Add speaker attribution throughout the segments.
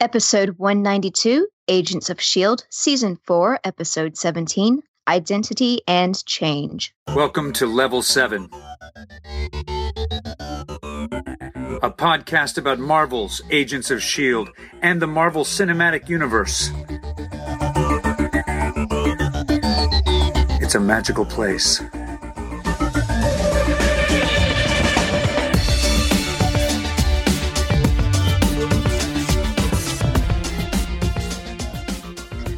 Speaker 1: Episode 192 Agents of S.H.I.E.L.D., Season 4, Episode 17 Identity and Change.
Speaker 2: Welcome to Level 7, a podcast about Marvel's Agents of S.H.I.E.L.D. and the Marvel Cinematic Universe. It's a magical place.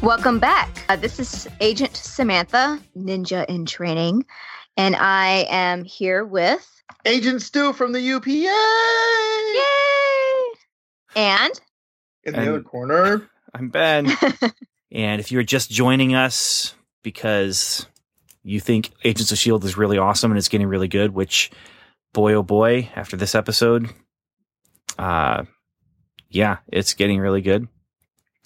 Speaker 1: Welcome back. Uh, this is Agent Samantha, Ninja in Training, and I am here with.
Speaker 3: Agent Stu from the UPA.
Speaker 1: Yay! And.
Speaker 3: In the
Speaker 4: And-
Speaker 3: other corner.
Speaker 4: I'm Ben. and if you're just joining us because you think Agents of S.H.I.E.L.D. is really awesome and it's getting really good, which, boy, oh boy, after this episode, uh, yeah, it's getting really good.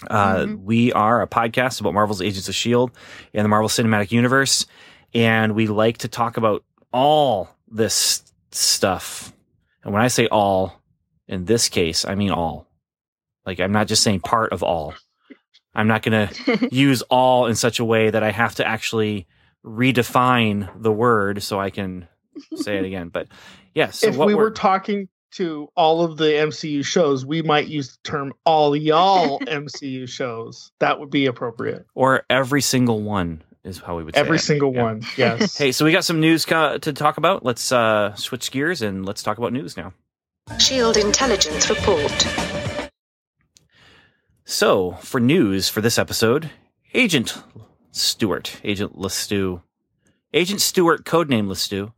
Speaker 4: Uh,
Speaker 1: Mhm.
Speaker 4: We are a podcast about Marvel's Agents of S.H.I.E.L.D. and the Marvel Cinematic Universe. And we like to talk about all this stuff. And when I say all, in this case, I mean all. Like, I'm not just saying part of all. I'm not going to use all in such a way that I have to actually redefine the word so I can say it again. But yeah, so
Speaker 3: if
Speaker 4: what
Speaker 3: we
Speaker 4: we're,
Speaker 3: were talking to all of the MCU shows, we might use the term all y'all MCU shows. That would be appropriate.
Speaker 4: or every single one is how we would say
Speaker 3: Every
Speaker 4: it.
Speaker 3: single
Speaker 4: Yeah.
Speaker 3: one. Yes.
Speaker 4: Hey, so we got some news co- to talk about. Let's uh, switch gears and let's talk about news now.
Speaker 5: Shield intelligence report.
Speaker 4: So, for news for this episode, Agent Stewart, Agent Lestu, Agent Stewart, codename Lestu.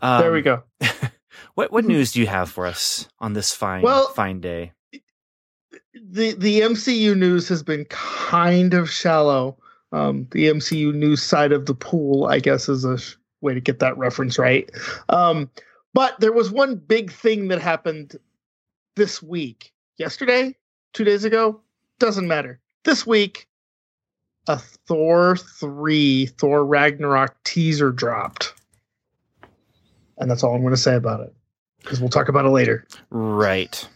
Speaker 4: Um,
Speaker 3: there we go.
Speaker 4: What what news do you have for us on this fine
Speaker 3: Well-
Speaker 4: fine day?
Speaker 3: The the MCU news has been kind of shallow. Um, the MCU news side of the pool, I guess, is a sh- way to get that reference right. Um, but there was one big thing that happened this week. Yesterday, two days ago, doesn't matter. This week, a Thor 3, Thor Ragnarok teaser dropped. And that's all I'm going to say about it. Because we'll talk about it later.
Speaker 4: Right.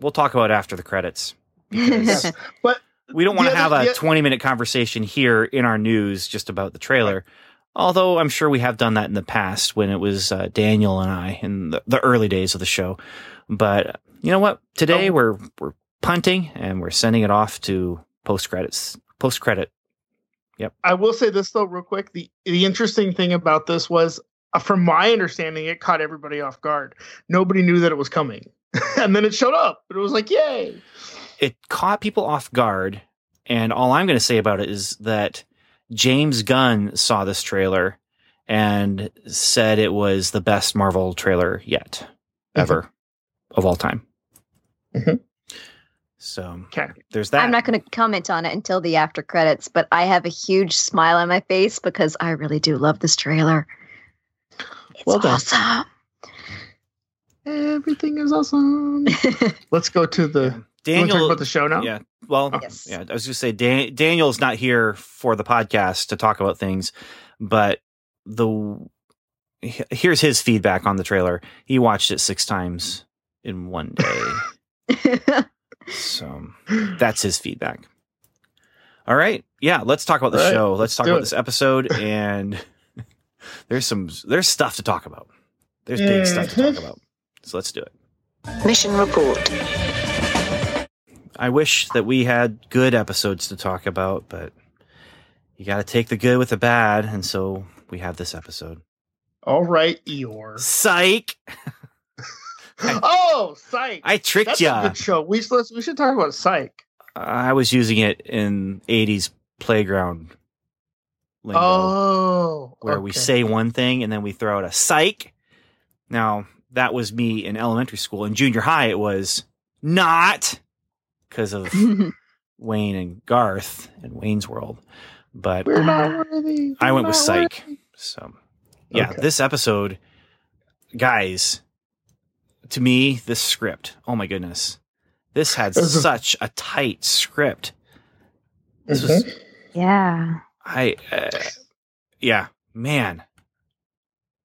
Speaker 4: We'll talk about it after the credits. because
Speaker 3: But
Speaker 4: we don't want to have a
Speaker 3: the-
Speaker 4: 20 minute conversation here in our news just about the trailer. Although I'm sure we have done that in the past when it was uh, Daniel and I in the, the early days of the show. But you know what? Today
Speaker 3: Oh.
Speaker 4: we're we're punting and we're sending it off to post credits. Post credit. Yep.
Speaker 3: I will say this though, real quick. The the interesting thing about this was, from my understanding, it caught everybody off guard. Nobody knew that it was coming, and then it showed up. And it was like, yay!
Speaker 4: It caught people off guard, and all I'm going to say about it is that James Gunn saw this trailer and said it was the best Marvel trailer yet, ever, of all time.
Speaker 3: Mhm.
Speaker 4: So
Speaker 3: Okay.
Speaker 4: there's that.
Speaker 1: I'm not going to comment on it until the after credits, but I have a huge smile on my face because I really do love this trailer. It's
Speaker 3: Well done.
Speaker 1: awesome.
Speaker 3: Everything is awesome. Let's go to the.
Speaker 4: Yeah.
Speaker 3: You wanna
Speaker 4: Daniel.
Speaker 3: talk about the show now.
Speaker 4: Yeah. Well, oh.
Speaker 1: Yes.
Speaker 4: yeah. I was just say Dan, Daniel's not here for the podcast to talk about things, but the here's his feedback on the trailer. He watched it six times in one day. So that's his feedback. All right. Yeah, let's talk about the
Speaker 3: All right,
Speaker 4: show. Let's
Speaker 3: let's
Speaker 4: talk about
Speaker 3: it.
Speaker 4: this episode and there's some there's stuff to talk about. There's big stuff to talk
Speaker 3: Mhm.
Speaker 4: about. So let's do it.
Speaker 5: Mission report.
Speaker 4: I wish that we had good episodes to talk about, but you got to take the good with the bad, and so we have this episode.
Speaker 3: All right, Eeyore.
Speaker 4: Psych!
Speaker 3: oh, Psych.
Speaker 4: I tricked
Speaker 3: That's a good show. We should, we should talk about Psych.
Speaker 4: I was using it in '80s playground lingo.
Speaker 3: Oh,
Speaker 4: where we say one thing and then we throw out a psych. Now, that was me in elementary school. In junior high, it was not because of Wayne and Garth and Wayne's World. But
Speaker 3: We're not worthy.
Speaker 4: I
Speaker 3: We're
Speaker 4: went with psych.
Speaker 3: worthy.
Speaker 4: So, yeah,
Speaker 3: Okay.
Speaker 4: this episode, guys, to me, this script, oh my goodness. This had such a tight script. This was,
Speaker 3: Mhm.
Speaker 1: yeah.
Speaker 4: I, uh, yeah, man,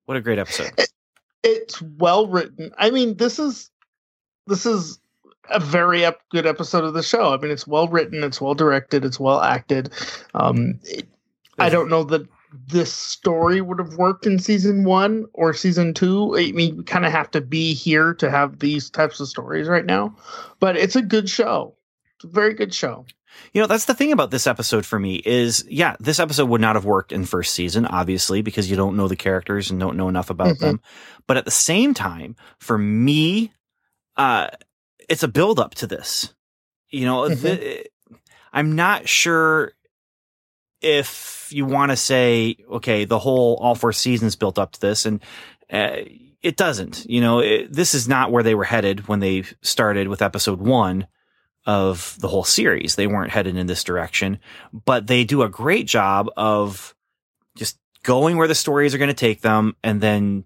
Speaker 4: what a great episode.
Speaker 3: it's well written. I mean, this is this is a very ep- good episode of the show. I mean, it's well written, it's well directed, it's well acted. Um, it, I don't know that this story would have worked in season one or season two. I mean, we kind of have to be here to have these types of stories right now, but it's a good show. It's a very good show.
Speaker 4: You know, that's the thing about this episode for me is, yeah, this episode would not have worked in first season, obviously, because you don't know the characters and don't know enough about
Speaker 3: Mhm.
Speaker 4: them. But at the same time, for me, uh, it's a build up to this. You know, the, I'm not sure if you want to say, okay, the whole all four seasons built up to this, and uh, it doesn't. You know, it, this is not where they were headed when they started with episode one of the whole series. They weren't headed in this direction, but they do a great job of just going where the stories are going to take them and then,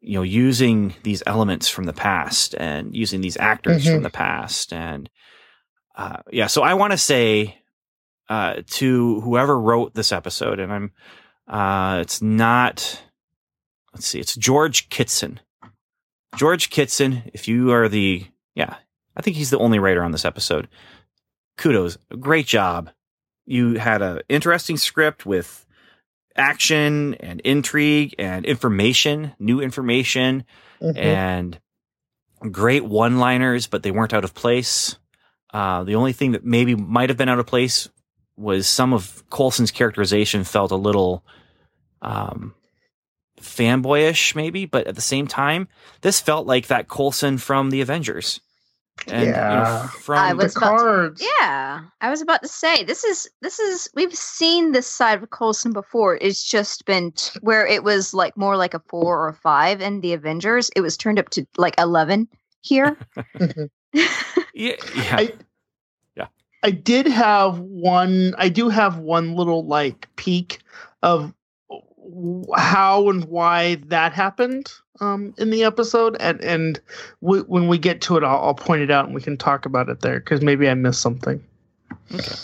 Speaker 4: you know, using these elements from the past and using these actors
Speaker 3: Mhm.
Speaker 4: from the past. And, uh, yeah, so I want to say, uh, to whoever wrote this episode, and I'm, uh, it's not, let's see, it's George Kitson. George Kitson, if you are the, yeah, I think he's the only writer on this episode. Kudos. Great job. You had an interesting script with action and intrigue and information, new information,
Speaker 3: Mhm.
Speaker 4: and great one liners, but they weren't out of place. Uh, the only thing that maybe might have been out of place was some of Coulson's characterization felt a little um, fanboyish, maybe, but at the same time, this felt like that Coulson from the Avengers. And, you know,
Speaker 3: Yeah.
Speaker 4: from
Speaker 1: I
Speaker 3: the
Speaker 1: was about to-
Speaker 3: cards.
Speaker 1: Yeah, I was about to say this is this is we've seen this side of Coulson before. It's just been t- where it was like more like a four or a five in the Avengers. It was turned up to like eleven here. Mm-hmm.
Speaker 4: yeah, yeah.
Speaker 3: I- I did have one. I do have one little like peek of w- how and why that happened um, in the episode, and and w- when we get to it, I'll, I'll point it out and we can talk about it there because maybe I missed something. Okay.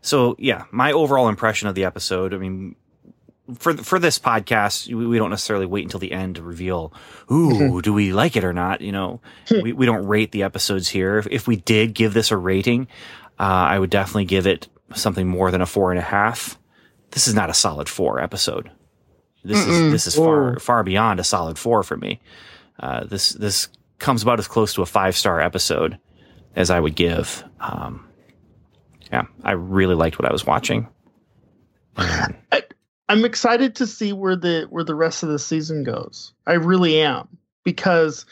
Speaker 4: So yeah, my overall impression of the episode. I mean, for for this podcast, we, we don't necessarily wait until the end to reveal, ooh, do we like it or not? You know, we we don't rate the episodes here. If, if we did give this a rating, uh, I would definitely give it something more than a four and a half. This is not a solid four episode. This
Speaker 3: Mm-mm.
Speaker 4: is this is far
Speaker 3: Whoa.
Speaker 4: far beyond a solid four for me. Uh, this this comes about as close to a five star episode as I would give. Um, yeah, I really liked what I was watching. And
Speaker 3: I'm excited to see where the where the rest of the season goes. I really am because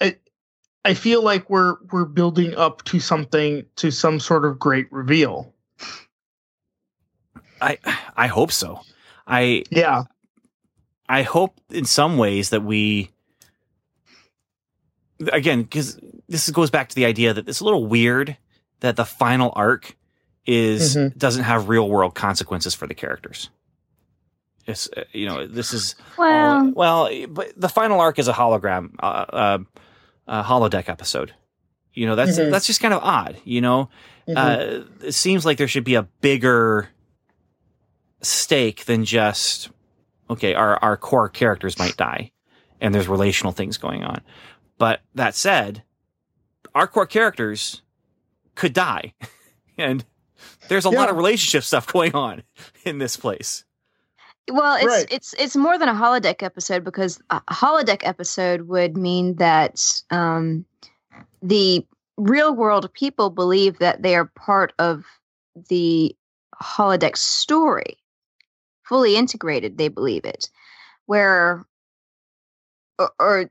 Speaker 3: I I feel like we're we're building up to something to some sort of great reveal.
Speaker 4: I I hope so. I
Speaker 3: Yeah.
Speaker 4: I hope in some ways that we again because this goes back to the idea that it's a little weird that the final arc is
Speaker 3: Mhm.
Speaker 4: doesn't have real world consequences for the characters. It's uh, you know this is
Speaker 1: well,
Speaker 4: all- well but the final arc is a hologram uh, uh, uh holodeck episode. You know that's
Speaker 3: Mhm.
Speaker 4: that's just kind of odd. You know
Speaker 3: Mhm.
Speaker 4: uh, it seems like there should be a bigger stake than just okay our our core characters might die and there's relational things going on. But that said our core characters could die. And there's a lot of relationship stuff going on in this place.
Speaker 1: Well, it's
Speaker 3: Right.
Speaker 1: it's it's more than a holodeck episode because a holodeck episode would mean that um, the real world people believe that they are part of the holodeck story, fully integrated. They believe it, where or, or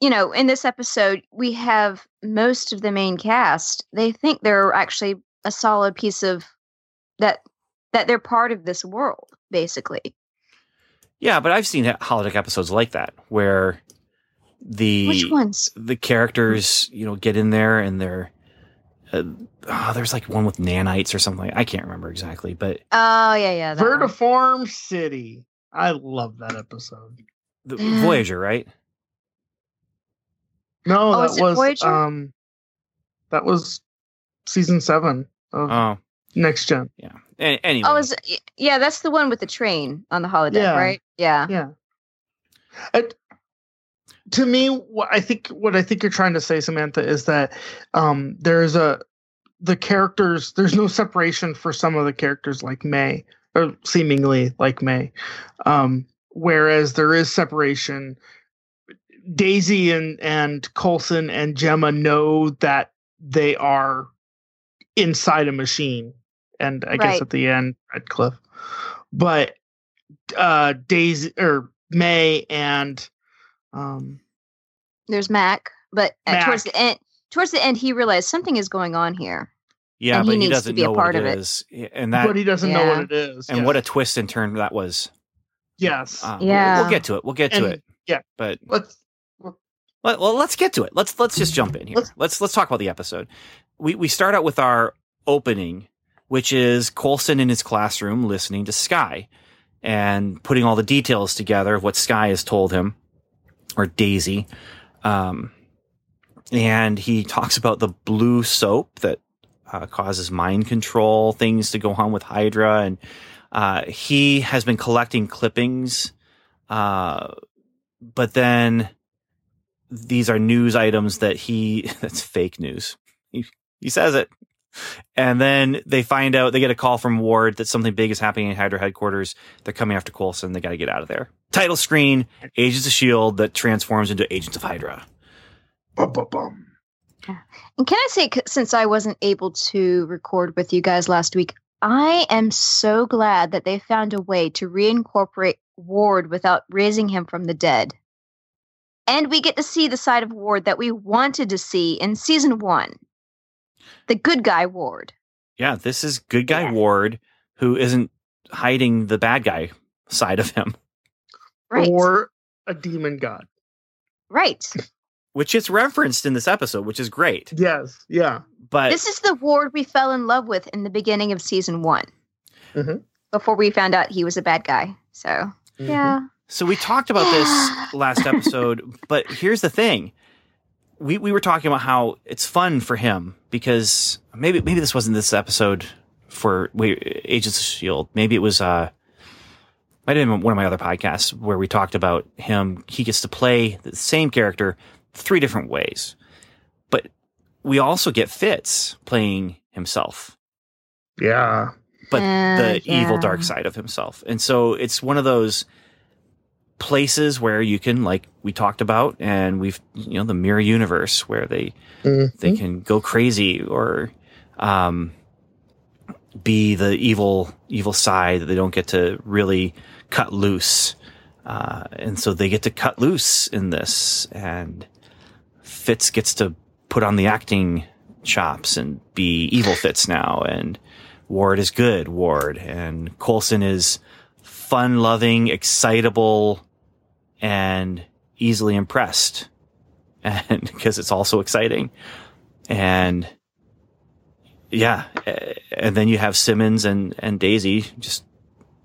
Speaker 1: you know, in this episode, we have most of the main cast. They think they're actually a solid piece of that that they're part of this world, basically.
Speaker 4: yeah but i've seen holodeck episodes like that where the
Speaker 1: Which ones?
Speaker 4: the characters you know get in there and they're uh, oh, there's like one with nanites or something like i can't remember exactly but
Speaker 1: Oh yeah, yeah. That one.
Speaker 3: City. I love that episode.
Speaker 4: the voyager right
Speaker 3: No,
Speaker 1: Oh,
Speaker 3: that
Speaker 1: is it
Speaker 3: was
Speaker 1: Voyager?
Speaker 3: um that was season seven of
Speaker 4: oh
Speaker 3: Next Gen.
Speaker 4: yeah A- anyway
Speaker 1: Oh, is yeah, that's the one with the train on the holiday,
Speaker 3: Yeah.
Speaker 1: right? Yeah.
Speaker 3: Yeah. And to me, what I think what I think you're trying to say, Samantha, is that um, there's a the characters. There's no separation for some of the characters, like May, or seemingly like May, um, whereas there is separation. Daisy and and Coulson and Jemma know that they are inside a machine, and I guess at the end, Redcliffe. But uh, Daisy or May and um,
Speaker 1: There's Mac, but uh, towards the end, towards the end, he realized something is going on here.
Speaker 4: Yeah,
Speaker 1: And he
Speaker 4: but he,
Speaker 1: needs to
Speaker 4: doesn't
Speaker 1: be a
Speaker 4: know
Speaker 1: part
Speaker 4: what
Speaker 1: of
Speaker 4: it
Speaker 1: it.
Speaker 4: is, and that
Speaker 3: but he doesn't know what it is.
Speaker 4: and
Speaker 3: yes.
Speaker 4: what a twist and turn that was.
Speaker 3: yes.
Speaker 4: We'll-
Speaker 1: Yeah.
Speaker 4: we'll, get to it. We'll get to
Speaker 3: And-
Speaker 4: it.
Speaker 3: yeah.
Speaker 4: but
Speaker 3: Let's
Speaker 4: Let, well, let's get to it. Let's let's just jump in here.
Speaker 3: Let's-
Speaker 4: Let's let's talk about the episode. We we start out with our opening, which is Coulson in his classroom listening to Skye and putting all the details together of what Skye has told him, or Daisy. Um, and he talks about the blue soap that uh, causes mind control things to go on with Hydra, and uh, he has been collecting clippings. Uh, but then these are news items that he that's fake news. He, he says it. And then they find out they get a call from Ward that something big is happening in Hydra headquarters. They're coming after Coulson. They got to get out of there. Title screen: Agents of Shield that transforms into Agents of Hydra.
Speaker 3: bum, bum, bum.
Speaker 1: And can I say, since I wasn't able to record with you guys last week, I am so glad that they found a way to reincorporate Ward without raising him from the dead. And we get to see the side of Ward that we wanted to see in season one the good guy Ward.
Speaker 4: Yeah, this is good guy
Speaker 1: Yeah.
Speaker 4: Ward who isn't hiding the bad guy side of him,
Speaker 1: Right.
Speaker 3: or a demon god.
Speaker 1: right.
Speaker 4: which is referenced in this episode, which is great.
Speaker 3: Yes. Yeah.
Speaker 4: But
Speaker 1: This is the Ward we fell in love with in the beginning of season one.
Speaker 3: Mhm.
Speaker 1: Before we found out he was a bad guy. So,
Speaker 3: Mm-hmm.
Speaker 1: yeah.
Speaker 4: So we talked about this last episode, but here's the thing. We we were talking about how it's fun for him because maybe maybe this wasn't this episode for wait, Agents of Shield. Maybe it was uh might have been one of my other podcasts where we talked about him. He gets to play the same character three different ways. But we also get Fitz playing himself
Speaker 3: Yeah.
Speaker 4: but
Speaker 1: Uh,
Speaker 4: the evil dark side of himself. And so it's one of those places where you can like we talked about and we've you know the mirror universe where they
Speaker 3: Mhm.
Speaker 4: they can go crazy or um be the evil evil side that they don't get to really cut loose. Uh, and so they get to cut loose in this and Fitz gets to put on the acting chops and be evil Fitz now and Ward is good Ward and Coulson is fun loving, excitable and easily impressed. And because it's also exciting. And yeah, and then you have Simmons and and Daisy just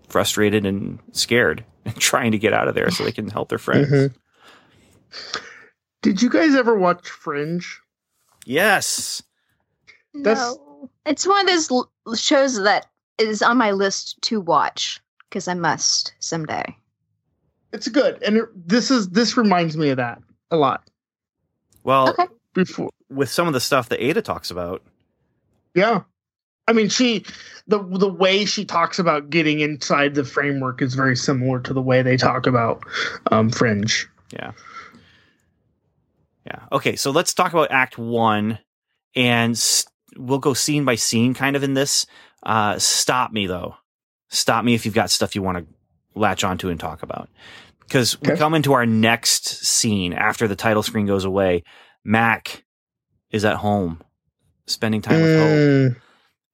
Speaker 4: frustrated and scared and trying to get out of there so they can help their friends.
Speaker 3: Mhm. Did you guys ever watch Fringe?
Speaker 4: Yes.
Speaker 3: That's-
Speaker 1: No. It's one of those l- shows that is on my list to watch because I must someday.
Speaker 3: It's good, and it, this is this reminds me of that a lot.
Speaker 4: Well,
Speaker 1: Okay.
Speaker 3: Before,
Speaker 4: with some of the stuff that Ada talks about,
Speaker 3: yeah, I mean, she the the way she talks about getting inside the framework is very similar to the way they talk about um, Fringe.
Speaker 4: Yeah. Yeah. Okay. So let's talk about Act One, and s- we'll go scene by scene, kind of in this. Uh, stop me though. Stop me if you've got stuff you want to latch onto and talk about, because we come into our next scene after the title screen goes away. Mac is at home, spending time with Hope
Speaker 3: Mm,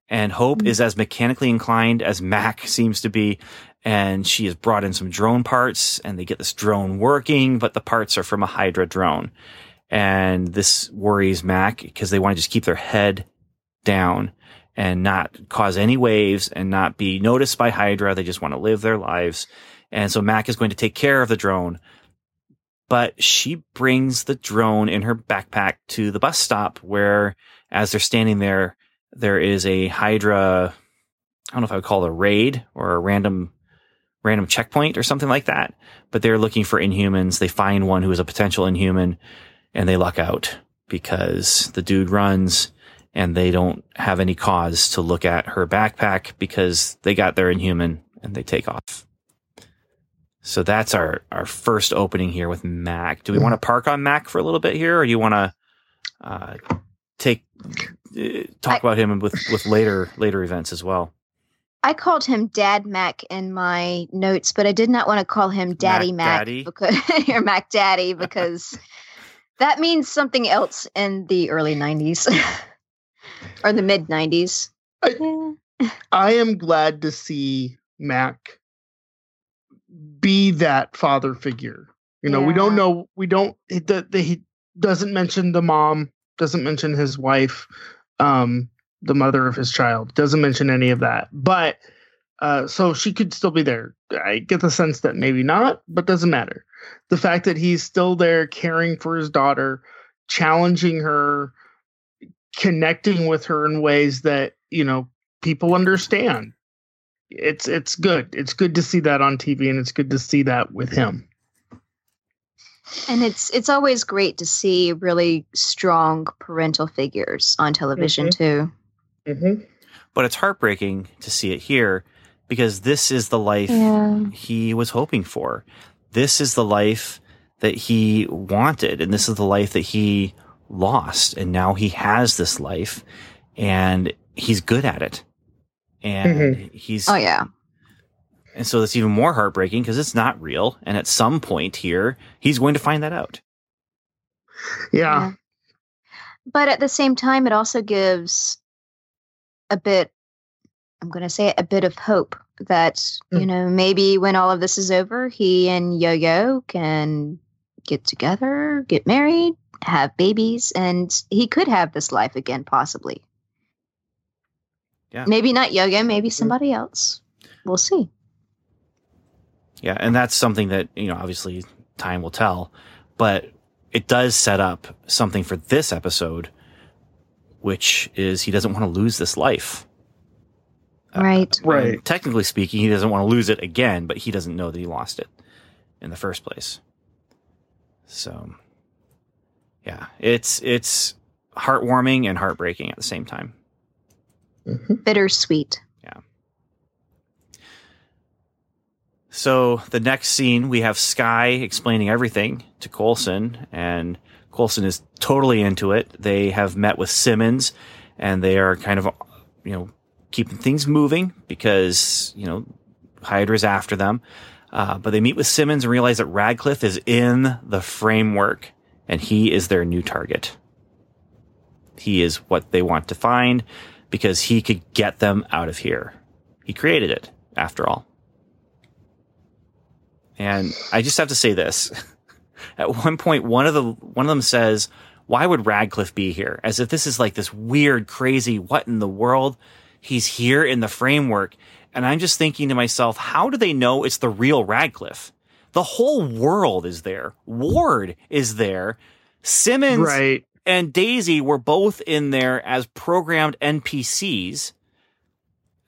Speaker 4: and Hope is as mechanically inclined as Mac seems to be. And she has brought in some drone parts and they get this drone working, but the parts are from a Hydra drone. And this worries Mac because they want to just keep their head down and not cause any waves and not be noticed by Hydra. They just want to live their lives. And so Mac is going to take care of the drone. But she brings the drone in her backpack to the bus stop where, as they're standing there, there is a Hydra. I don't know if I would call it a raid or a random random checkpoint or something like that. But they're looking for inhumans. They find one who is a potential inhuman and they luck out because the dude runs and they don't have any cause to look at her backpack because they got their inhuman and they take off. So that's our, our first opening here with Mac. Do we want to park on Mac for a little bit here or do you want to uh, take uh, talk
Speaker 1: I-
Speaker 4: about him with, with later later events as well?
Speaker 1: I called him Dad Mac in my notes, but I did not want to call him Daddy
Speaker 4: Mac
Speaker 1: Mac,
Speaker 4: Daddy?
Speaker 1: because or Mac Daddy because that means something else in the early '90s or the mid '90s.
Speaker 3: I-
Speaker 1: Yeah.
Speaker 3: I am glad to see Mac be that father figure. You know, we don't know. We don't. He, the, the, he doesn't mention the mom. Doesn't mention his wife, um, the mother of his child. Doesn't mention any of that. But uh, so she could still be there. I get the sense that maybe not, but doesn't matter. The fact that he's still there, caring for his daughter, challenging her, connecting with her in ways that you know people understand. It's it's good. It's good to see that on TV, and it's good to see that with him.
Speaker 1: And it's it's always great to see really strong parental figures on television too.
Speaker 3: Mm-hmm.
Speaker 4: But it's heartbreaking to see it here because this is the life
Speaker 1: Yeah.
Speaker 4: he was hoping for. This is the life that he wanted, and this is the life that he lost. And now he has this life, and he's good at it. And he's
Speaker 1: Oh yeah.
Speaker 4: and so it's even more heartbreaking because it's not real. And at some point here, he's going to find that out.
Speaker 3: Yeah.
Speaker 1: But at the same time, it also gives a bit, I'm going to say it, a bit of hope that, you
Speaker 3: Mm.
Speaker 1: know, maybe when all of this is over, he and Yo Yo can get together, get married, have babies, and he could have this life again, possibly.
Speaker 4: Yeah.
Speaker 1: Maybe not Yo Yo, maybe somebody else. We'll see.
Speaker 4: Yeah, and that's something that, you know, obviously time will tell, but it does set up something for this episode, which is he doesn't want to lose this life. Uh,
Speaker 1: Right.
Speaker 3: Right.
Speaker 4: technically speaking, he doesn't want to lose it again, but he doesn't know that he lost it in the first place. So, yeah, it's it's heartwarming and heartbreaking at the same time.
Speaker 3: Mm-hmm.
Speaker 1: Bittersweet. Yeah.
Speaker 4: So the next scene, we have Skye explaining everything to Coulson, and Coulson is totally into it. They have met with Simmons, and they are kind of, you know, keeping things moving because you know Hydra's after them. Uh, but they meet with Simmons and realize that Radcliffe is in the framework, and he is their new target. He is what they want to find because he could get them out of here. He created it, after all. And I just have to say this. At one point, one of the one of them says, "Why would Radcliffe be here?" As if this is like this weird, crazy, what in the world? He's here in the framework, and I'm just thinking to myself, how do they know it's the real Radcliffe? The whole world is there. Ward is there. Simmons
Speaker 3: Right.
Speaker 4: and Daisy were both in there as programmed NPCs.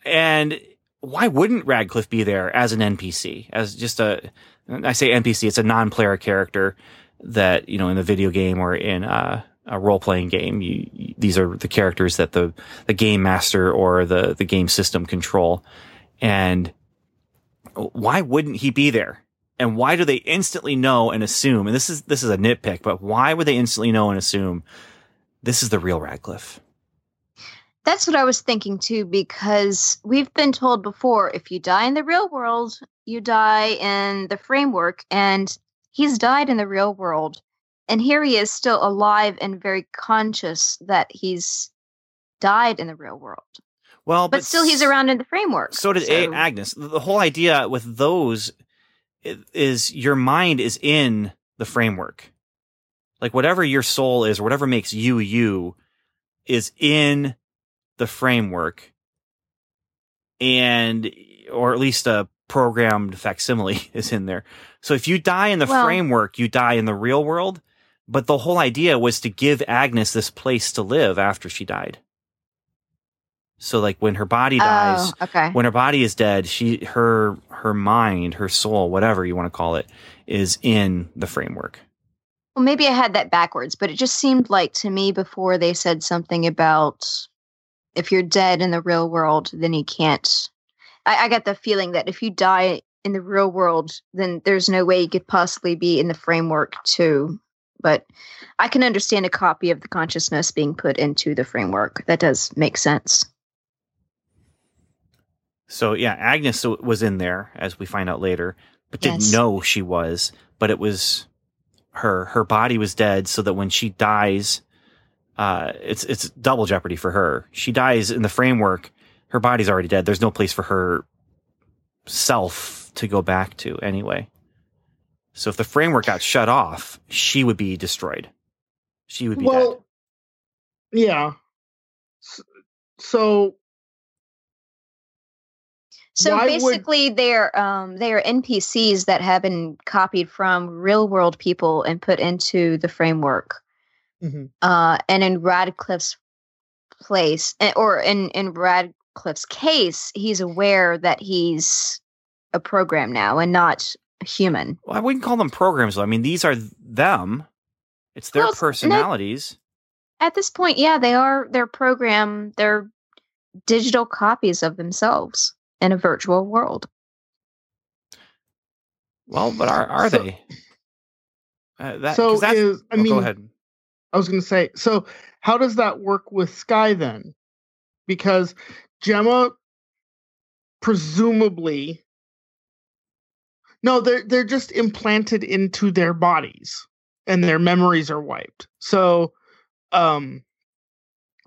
Speaker 4: And why wouldn't Radcliffe be there as an NPC? As just a, I say NPC, it's a non-player character that, you know, in the video game or in a, a role-playing game, you, you- these are the characters that the, the game master or the, the game system control. And why wouldn't he be there? And why do they instantly know and assume? And this is this is a nitpick, but why would they instantly know and assume this is the real Radcliffe?
Speaker 1: That's what I was thinking too, because we've been told before if you die in the real world, you die in the framework, and he's died in the real world. And here he is still alive and very conscious that he's died in the real world.
Speaker 4: Well,
Speaker 1: But, still, he's around in the framework.
Speaker 4: So did A- Agnes. The whole idea with those is your mind is in the framework. Like whatever your soul is, or whatever makes you you, is in the framework, and or at least a programmed facsimile is in there. So if you die in the
Speaker 1: Well-
Speaker 4: framework, you die in the real world. But the whole idea was to give Agnes this place to live after she died. So like when her body oh, dies,
Speaker 1: Oh, okay.
Speaker 4: when her body is dead, she her her mind, her soul, whatever you want to call it, is in the framework.
Speaker 1: Well, maybe I had that backwards, but it just seemed like to me before they said something about if you're dead in the real world, then you can't. I, I got the feeling that if you die in the real world, then there's no way you could possibly be in the framework too. But I can understand a copy of the consciousness being put into the framework. That does make sense.
Speaker 4: So yeah, Agnes was in there as we find out later, but didn't
Speaker 1: Yes.
Speaker 4: know she was. But it was her. Her body was dead, so that when she dies, uh, it's it's double jeopardy for her. She dies in the framework. Her body's already dead. There's no place for her self to go back to anyway. So if the framework got shut off, she would be destroyed. She would be dead.
Speaker 3: well, yeah. So
Speaker 1: So
Speaker 3: Why would-
Speaker 1: basically, they're um, they are NPCs that have been copied from real world people and put into the framework.
Speaker 3: Mhm.
Speaker 1: Uh, and in Radcliffe's place, eh, or in in Radcliffe's case, he's aware that he's a program now and not human.
Speaker 4: Well, I wouldn't call them programs though. I mean, these are them. It's their
Speaker 1: Well, it's- no-
Speaker 4: personalities.
Speaker 1: At this point, yeah, they are. They're program. They're digital copies of themselves in a virtual world.
Speaker 4: Well, but are are
Speaker 3: So-
Speaker 4: they? Uh, that,
Speaker 3: so is I
Speaker 4: oh,
Speaker 3: mean
Speaker 4: go ahead.
Speaker 3: I was going to say, so how does that work with Skye then? Because Jemma, presumably, no, they're they're just implanted into their bodies, and their memories are wiped. So, um,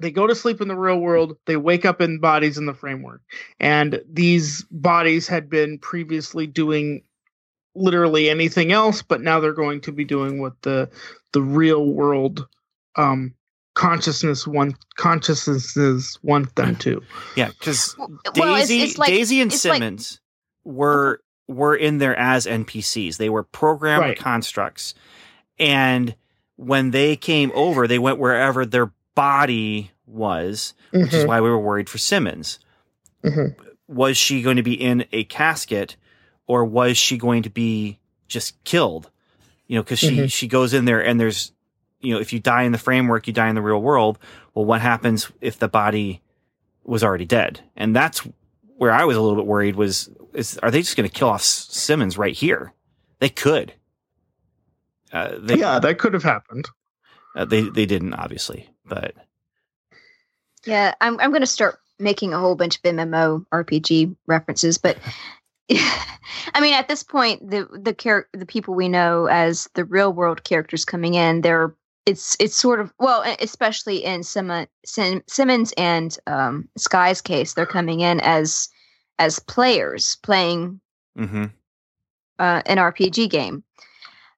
Speaker 3: they go to sleep in the real world. They wake up in bodies in the framework, and these bodies had been previously doing literally anything else, but now they're going to be doing what the the real world um consciousness one consciousnesses want them to.
Speaker 4: Yeah, because
Speaker 1: Well, it's,
Speaker 4: Daisy,
Speaker 1: it's like
Speaker 4: Daisy and
Speaker 1: it's like-
Speaker 4: Simmons were were in there as NPCs. They were programmed
Speaker 3: Right.
Speaker 4: constructs, and when they came over, they went wherever their body was, which is
Speaker 3: Mhm,
Speaker 4: why we were worried for Simmons.
Speaker 3: mhm.
Speaker 4: Was she going to be in a casket, or was she going to be just killed? You know, because she
Speaker 3: Mhm.
Speaker 4: she goes in there and there's, you know, if you die in the framework, you die in the real world. Well, what happens if the body was already dead? And that's where I was a little bit worried. Was is are they just going to kill off Simmons right here? They could. Uh, they,
Speaker 3: yeah, that could have happened.
Speaker 4: uh, they they didn't obviously, but
Speaker 1: Yeah, I'm I'm going to start making a whole bunch of MMO RPG references, but I mean, at this point, the the char- the people we know as the real world characters coming in, they're it's it's sort of well, especially in Sim- Sim- Simmons and um, Skye's case, they're coming in as as players playing
Speaker 4: hmm
Speaker 1: uh, an RPG game.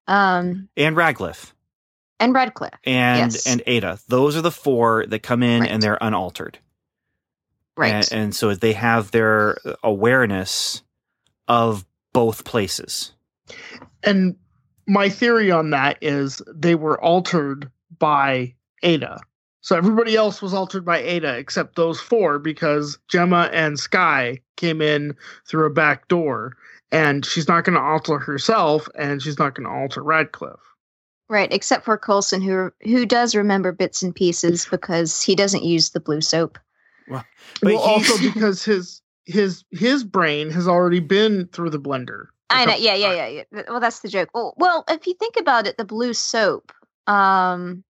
Speaker 1: Um,
Speaker 4: and Radcliffe
Speaker 1: and Redcliffe.
Speaker 4: and
Speaker 1: Yes.
Speaker 4: and Ada. Those are the four that come in
Speaker 1: Right.
Speaker 4: and they're unaltered.
Speaker 1: Right.
Speaker 4: And, and so they have their awareness of both places.
Speaker 3: And my theory on that is they were altered by Ada. So everybody else was altered by Ada except those four because Jemma and Skye came in through a back door and she's not going to alter herself and she's not going to alter Radcliffe.
Speaker 1: Right, except for Coulson, who who does remember bits and pieces because he doesn't use the blue soap.
Speaker 4: But
Speaker 3: well, also because his his his brain has already been through the blender. a
Speaker 1: I know, yeah, yeah, yeah, yeah. Well, that's the joke. Well, well, if you think about it, the blue soap, um,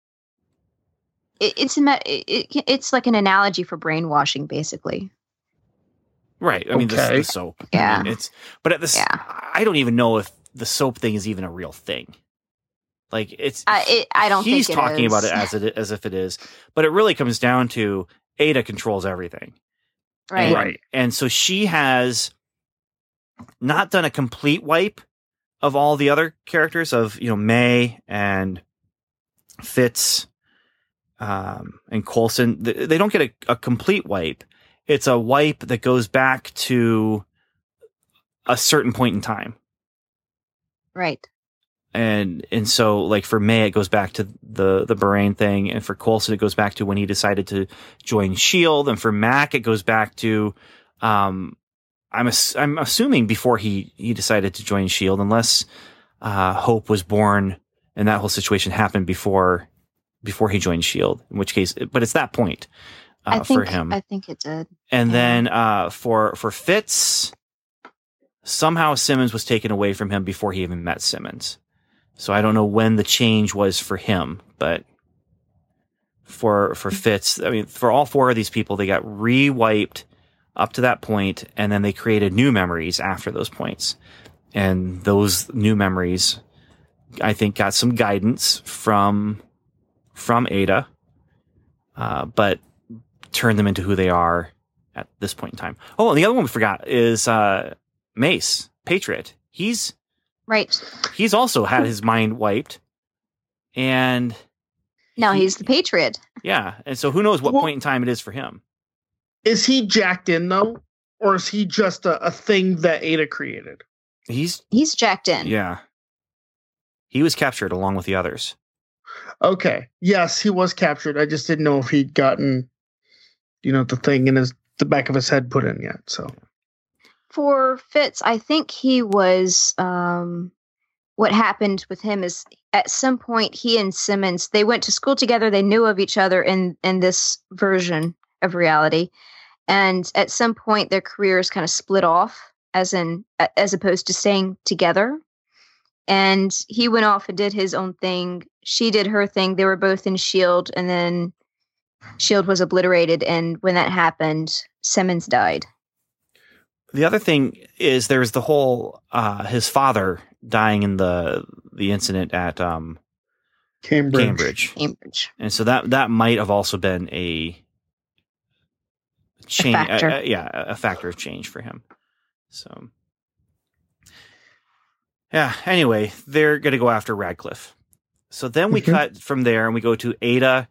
Speaker 1: it, it's a it, it, it's like an analogy for brainwashing, basically.
Speaker 4: Right. I mean, the,
Speaker 3: Okay.
Speaker 4: the soap. I
Speaker 1: Yeah.
Speaker 4: mean, it's but at this,
Speaker 1: Yeah.
Speaker 4: I don't even know if the soap thing is even a real thing. Like it's,
Speaker 1: I it, I don't
Speaker 4: he's
Speaker 1: think it
Speaker 4: talking about it as it as if it is, but it really comes down to Ada controls everything.
Speaker 1: right.
Speaker 4: And,
Speaker 3: Right.
Speaker 4: And so she has not done a complete wipe of all the other characters of, you know, May and Fitz um, and Coulson. They don't get a, a complete wipe. It's a wipe that goes back to a certain point in time.
Speaker 1: Right.
Speaker 4: And and so like for May it goes back to the the Bahrain thing, and for Coulson it goes back to when he decided to join Shield, and for Mac it goes back to um I'm ass- I'm assuming before he he decided to join Shield, unless uh, Hope was born and that whole situation happened before before he joined Shield, in which case, but it's that point uh,
Speaker 1: think
Speaker 4: for him.
Speaker 1: I think it did.
Speaker 4: And
Speaker 1: Yeah.
Speaker 4: then uh, for for Fitz, somehow Simmons was taken away from him before he even met Simmons. So I don't know when the change was for him, but for for Fitz, I mean, for all four of these people, they got re-wiped up to that point, and then they created new memories after those points. And those new memories, I think, got some guidance from from Ada, uh, but turned them into who they are at this point in time. Oh, and the other one we forgot is uh, Mace Patriot. He's
Speaker 1: Right.
Speaker 4: he's also had his mind wiped, and
Speaker 1: Now
Speaker 4: he-
Speaker 1: he's the Patriot.
Speaker 4: yeah, and so who knows what
Speaker 3: Well-
Speaker 4: point in time it is for him.
Speaker 3: Is he jacked in though, or is he just a, a thing that Ada created?
Speaker 4: He's
Speaker 1: He's jacked in.
Speaker 4: yeah, he was captured along with the others.
Speaker 3: Okay. Yes, he was captured. I just didn't know if he'd gotten, you know, the thing in his the back of his head put in yet. So
Speaker 1: For Fitz, I think he was. Um, what happened with him is at some point he and Simmons they went to school together. They knew of each other in in this version of reality, and at some point their careers kind of split off, as in as opposed to staying together. And he went off and did his own thing. She did her thing. They were both in Shield, and then Shield was obliterated. And when that happened, Simmons died.
Speaker 4: The other thing is there's the whole uh, his father dying in the the incident at um,
Speaker 3: Cambridge.
Speaker 4: Cambridge,
Speaker 1: Cambridge.
Speaker 4: and so that that might have also been a change.
Speaker 1: factor.
Speaker 4: yeah, a factor of change for him. So yeah. Anyway, they're going to go after Radcliffe. So then we
Speaker 3: Mhm.
Speaker 4: cut from there and we go to Ada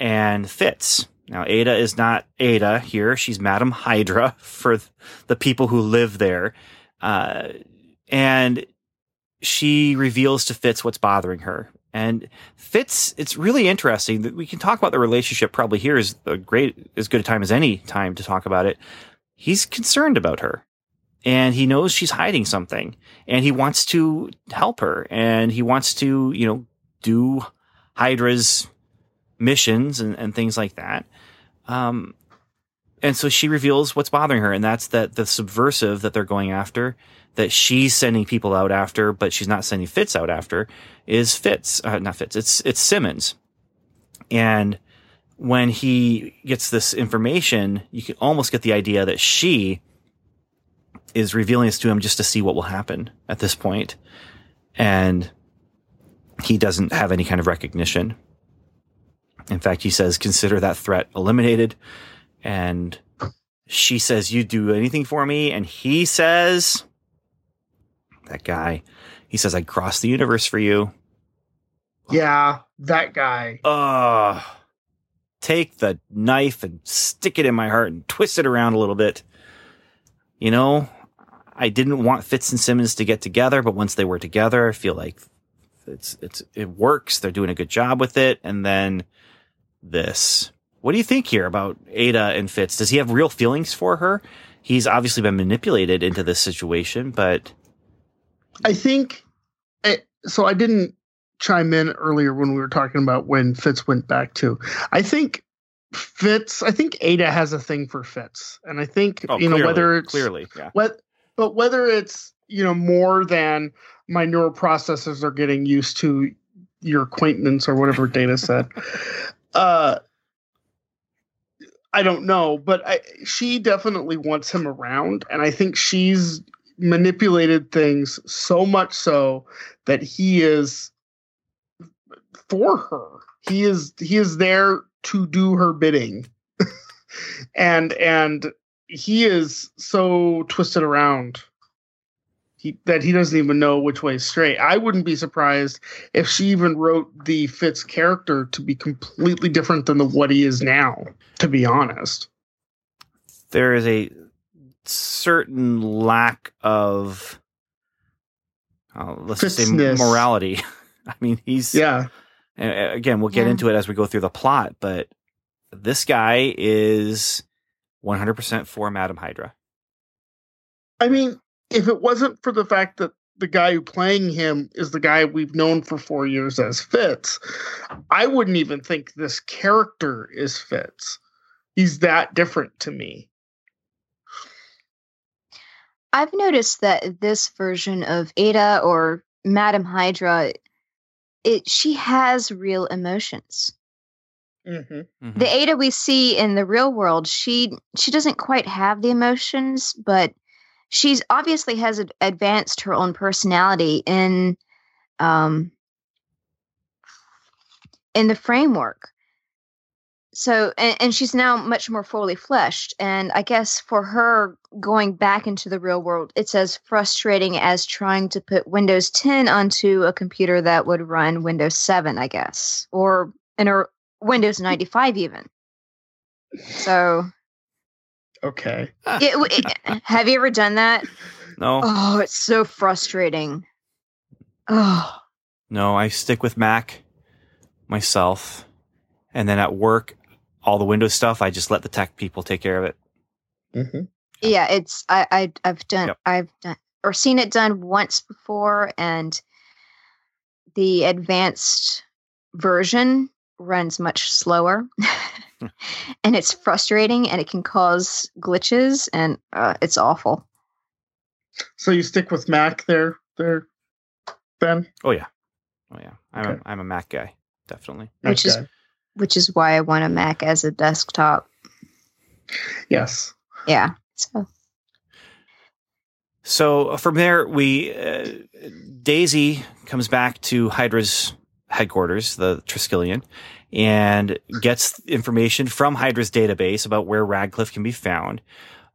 Speaker 4: and Fitz. Now, Ada is not Ada here. She's Madam Hydra for the people who live there. Uh, and she reveals to Fitz what's bothering her. And Fitz, it's really interesting that we can talk about the relationship probably here is a great, as good a time as any time to talk about it. He's concerned about her and he knows she's hiding something and he wants to help her and he wants to, you know, do Hydra's missions and, and things like that. Um, and so she reveals what's bothering her, and that's that the subversive that they're going after, that she's sending people out after, but she's not sending Fitz out after, is Fitz, uh, not Fitz, it's it's Simmons. And when he gets this information, you can almost get the idea that she is revealing this to him just to see what will happen at this. And he doesn't have any kind of recognition. In fact, he says, consider that threat eliminated. And she says, you do anything for me. And he says, that guy, he says, I'd cross the universe for you.
Speaker 3: Yeah, that guy.
Speaker 4: Ugh. Take the knife and stick it in my heart and twist it around a little bit. You know, I didn't want Fitz and Simmons to get together, but once they were together, I feel like it's it's it works. They're doing a good job with it. And then this. What do you think here about Ada and Fitz? Does he have real feelings for her? He's obviously been manipulated into this situation, but
Speaker 3: I think I, so. I didn't chime in earlier when we were talking about when Fitz went back to. I think Fitz. I think Ada has a thing for Fitz, and I think
Speaker 4: oh,
Speaker 3: you know whether it's
Speaker 4: clearly, yeah.
Speaker 3: what, but whether it's you know more than my neural processors are getting used to your acquaintance or whatever Data said. Uh, I don't know, but I, she definitely wants him around, and I think she's manipulated things so much so that he is for her. He is he is there to do her bidding, and and he is so twisted around he, that he doesn't even know which way is straight. I wouldn't be surprised if she even wrote the Fitz character to be completely different than the what he is now. To be honest,
Speaker 4: there is a certain lack of uh, let's say morality. I mean, he's
Speaker 3: Yeah.
Speaker 4: a- again, we'll get
Speaker 1: Yeah.
Speaker 4: into it as we go through the plot, but this guy is 100% for Madam Hydra.
Speaker 3: I mean, if it wasn't for the fact that the guy who playing him is the guy we've known for four years as Fitz, I wouldn't even think this character is Fitz. He's that different to me.
Speaker 1: I've noticed that this version of Ada or Madam Hydra, it she has real emotions.
Speaker 3: Mm-hmm.
Speaker 4: Mhm.
Speaker 1: The Ada we see in the real world, she she doesn't quite have the emotions, but she's obviously has ad- advanced her own personality in um in the framework. So and, and she's now much more fully fleshed. And I guess for her going back into the real world, it's as frustrating as trying to put Windows 10 onto a computer that would run Windows 7, I guess, or in a Windows 95 even. So,
Speaker 3: Okay.
Speaker 1: it, it- have you ever done that?
Speaker 4: no,
Speaker 1: Oh, it's so frustrating. Oh,
Speaker 4: no, I stick with Mac myself. And then at work, all the Windows stuff, I just let the tech people take care of it.
Speaker 3: Mm-hmm.
Speaker 1: yeah, it's I, I I've done
Speaker 4: Yep.
Speaker 1: I've done or seen it done once before, and the advanced version runs much slower, and it's frustrating, and it can cause glitches, and uh, it's awful.
Speaker 3: So you stick with Mac there, there, Ben?
Speaker 4: Oh, yeah. Oh, yeah. I'm,
Speaker 3: Okay.
Speaker 4: a, I'm a Mac guy, definitely.
Speaker 1: Which is- Which is why I want a Mac as a desktop.
Speaker 3: yes.
Speaker 1: Yeah. So
Speaker 4: So from there, we uh, Daisy comes back to Hydra's headquarters, the Triskelion, and gets information from Hydra's database about where Radcliffe can be found.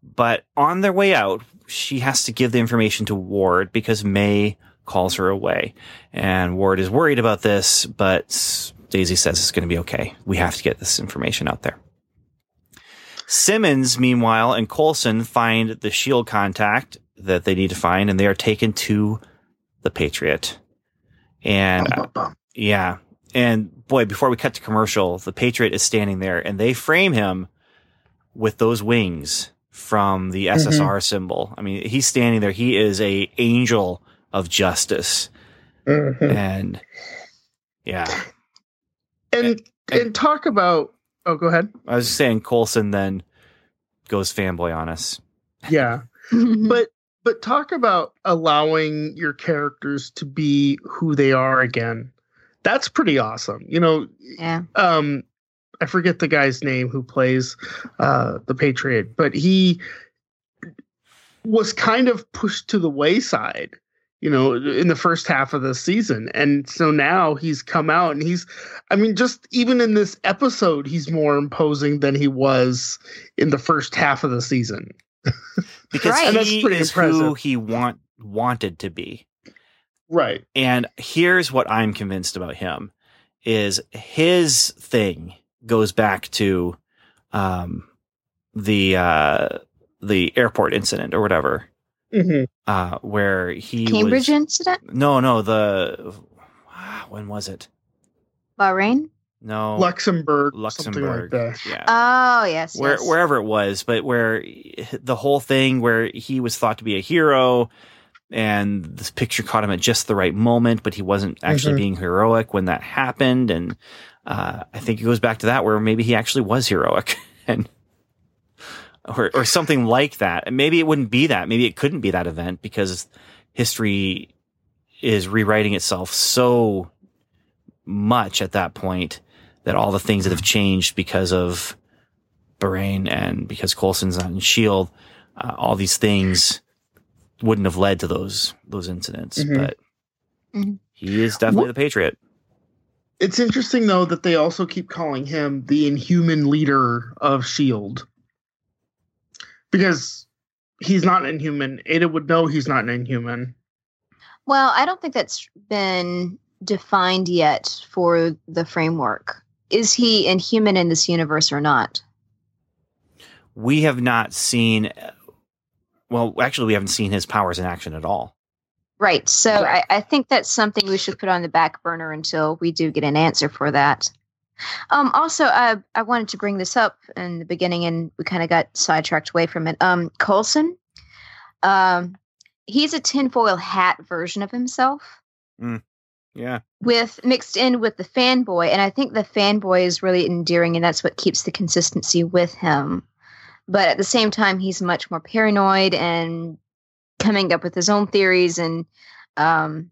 Speaker 4: But on their way out, she has to give the information to Ward because May calls her away, and Ward is worried about this, but Daisy says it's going to be okay. We have to get this information out there. Simmons, meanwhile, and Coulson find the shield contact that they need to find, and they are taken to the Patriot. And. Yeah, and boy, before we cut to commercial, the Patriot is standing there, and they frame him with those wings from the SSR symbol. I mean, he's standing there. He is a angel of justice,
Speaker 3: Mhm.
Speaker 4: and yeah,
Speaker 3: And and talk about. Oh, go ahead.
Speaker 4: I was just saying, Coulson then goes fanboy on us.
Speaker 3: Yeah. but but talk about allowing your characters to be who they are again that's pretty awesome you know
Speaker 1: yeah.
Speaker 3: um i forget the guy's name who plays uh the patriot but he was kind of pushed to the wayside you know in the first half of the season and so now he's come out and he's i mean just even in this episode he's more imposing than he was in the first half of the season
Speaker 4: because
Speaker 1: Right.
Speaker 3: And that's
Speaker 4: he
Speaker 3: pretty
Speaker 4: is who he want wanted to be.
Speaker 3: Right.
Speaker 4: And here's what I'm convinced about him is his thing goes back to um the uh the airport incident or whatever
Speaker 3: hmm
Speaker 4: uh where he
Speaker 1: Cambridge
Speaker 4: was,
Speaker 1: incident,
Speaker 4: no no the when was it?
Speaker 1: Bahrain.
Speaker 4: no.
Speaker 3: Luxembourg,
Speaker 4: Luxembourg.
Speaker 3: like
Speaker 4: yeah.
Speaker 1: Oh yes,
Speaker 4: where
Speaker 1: yes.
Speaker 4: wherever it was, but where the whole thing where he was thought to be a hero and this picture caught him at just the right moment, but he wasn't actually
Speaker 3: Mhm.
Speaker 4: being heroic when that happened. And uh, I think it goes back to that where maybe he actually was heroic and or or something like that. And maybe it wouldn't be that. Maybe it couldn't be that event because history is rewriting itself so much at that point that all the things that have changed because of Bahrain and because Coulson's on Shield, uh, all these things wouldn't have led to those those incidents.
Speaker 3: Mhm.
Speaker 4: But
Speaker 1: Mhm.
Speaker 4: he is definitely
Speaker 3: What-
Speaker 4: the Patriot.
Speaker 3: It's interesting though that they also keep calling him the inhuman leader of Shield. Because he's not an inhuman. Ada would know he's not an inhuman.
Speaker 1: Well, I don't think that's been defined yet for the framework. Is he inhuman in this universe or not?
Speaker 4: We have not seen. Well, actually, we haven't seen his powers in action at all.
Speaker 1: Right. So I, I think that's something we should put on the back burner until we do get an answer for that. Um, also, I I wanted to bring this up in the beginning, and we kind of got sidetracked away from it. Um, Coulson, um, he's a tinfoil hat version of himself.
Speaker 4: Yeah.
Speaker 1: with mixed in with the fanboy and i think the fanboy is really endearing and that's what keeps the consistency with him but at the same time he's much more paranoid and coming up with his own theories and um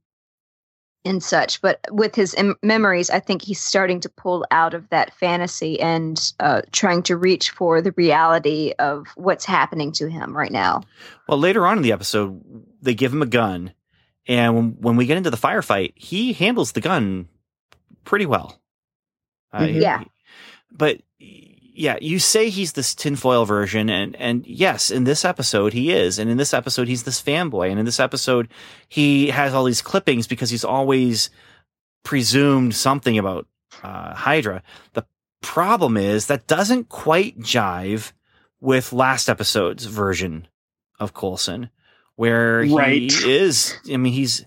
Speaker 1: and such but with his em- memories i think he's starting to pull out of that fantasy and uh trying to reach for the reality of what's happening to him right now
Speaker 4: Well, later on in the episode, they give him a gun, and when, when we get into the firefight, he handles the gun pretty well. Uh.
Speaker 1: Yeah.
Speaker 4: But yeah, you say he's this tinfoil version, and and yes, in this episode he is, and in this episode he's this fanboy, and in this episode he has all these clippings because he's always presumed something about uh, Hydra. The problem is that doesn't quite jive with last episode's version of Coulson, where
Speaker 3: Right.
Speaker 4: he is. I mean, he's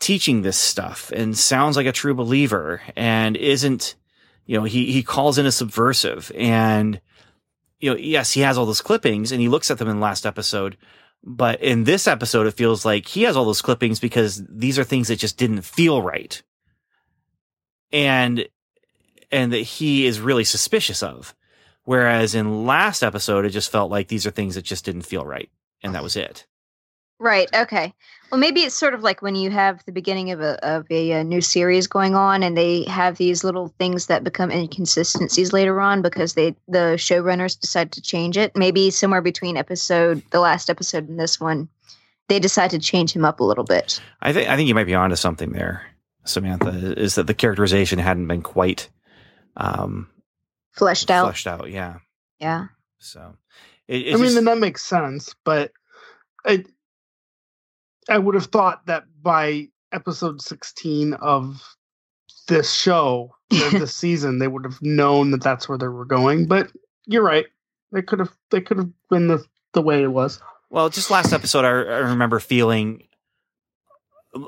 Speaker 4: teaching this stuff and sounds like a true believer, and isn't. You know, he he calls in a subversive, and you know, yes, he has all those clippings, and he looks at them in the last episode. But in this episode, it feels like he has all those clippings because these are things that just didn't feel right, and and that he is really suspicious of. Whereas in last episode, it just felt like these are things that just didn't feel right, and that was it.
Speaker 1: Right. Okay. Well, maybe it's sort of like when you have the beginning of a of a, uh new series going on, and they have these little things that become inconsistencies later on because they the showrunners decide to change it. Maybe somewhere between episode the last episode and this one, they decide to change him up a little bit.
Speaker 4: I think I think you might be onto something there, Samantha. Is that the characterization hadn't been quite um,
Speaker 1: Fleshed out.
Speaker 4: fleshed out? Yeah.
Speaker 1: Yeah.
Speaker 4: So, it,
Speaker 3: I
Speaker 4: it's
Speaker 3: mean,
Speaker 4: just-
Speaker 3: then that makes sense, but I I would have thought that by episode sixteen of this show, this season, they would have known that that's where they were going. But you're right; they could have they could have been the the way it was.
Speaker 4: Well, just last episode, I, I remember feeling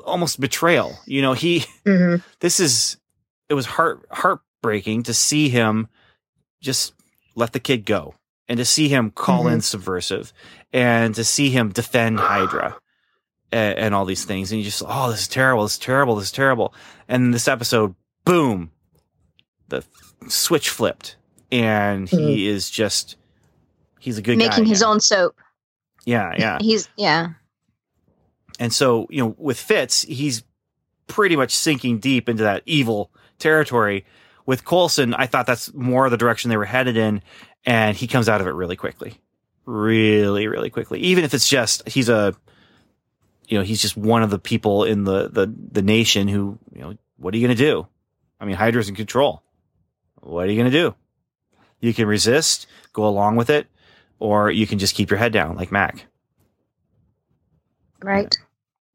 Speaker 4: almost betrayal. You know, he, mm-hmm. this is, it was heart, heartbreaking to see him just let the kid go and to see him call in mm-hmm. subversive and to see him defend Hydra and, and all these things. And you just, oh, this is terrible. This is terrible. This is terrible. And this episode, boom, the switch flipped and he hmm. is just, he's a good guy.
Speaker 1: Making his own soap.
Speaker 4: Yeah. Yeah.
Speaker 1: He's yeah.
Speaker 4: And so, you know, with Fitz, he's pretty much sinking deep into that evil territory. With Coulson, I thought that's more the direction they were headed in, and he comes out of it really quickly. Really, really quickly. Even if it's just he's a you know, he's just one of the people in the the, the nation who, you know, what are you gonna do? I mean, Hydra's in control. What are you gonna do? You can resist, go along with it, or you can just keep your head down like Mac.
Speaker 1: Right.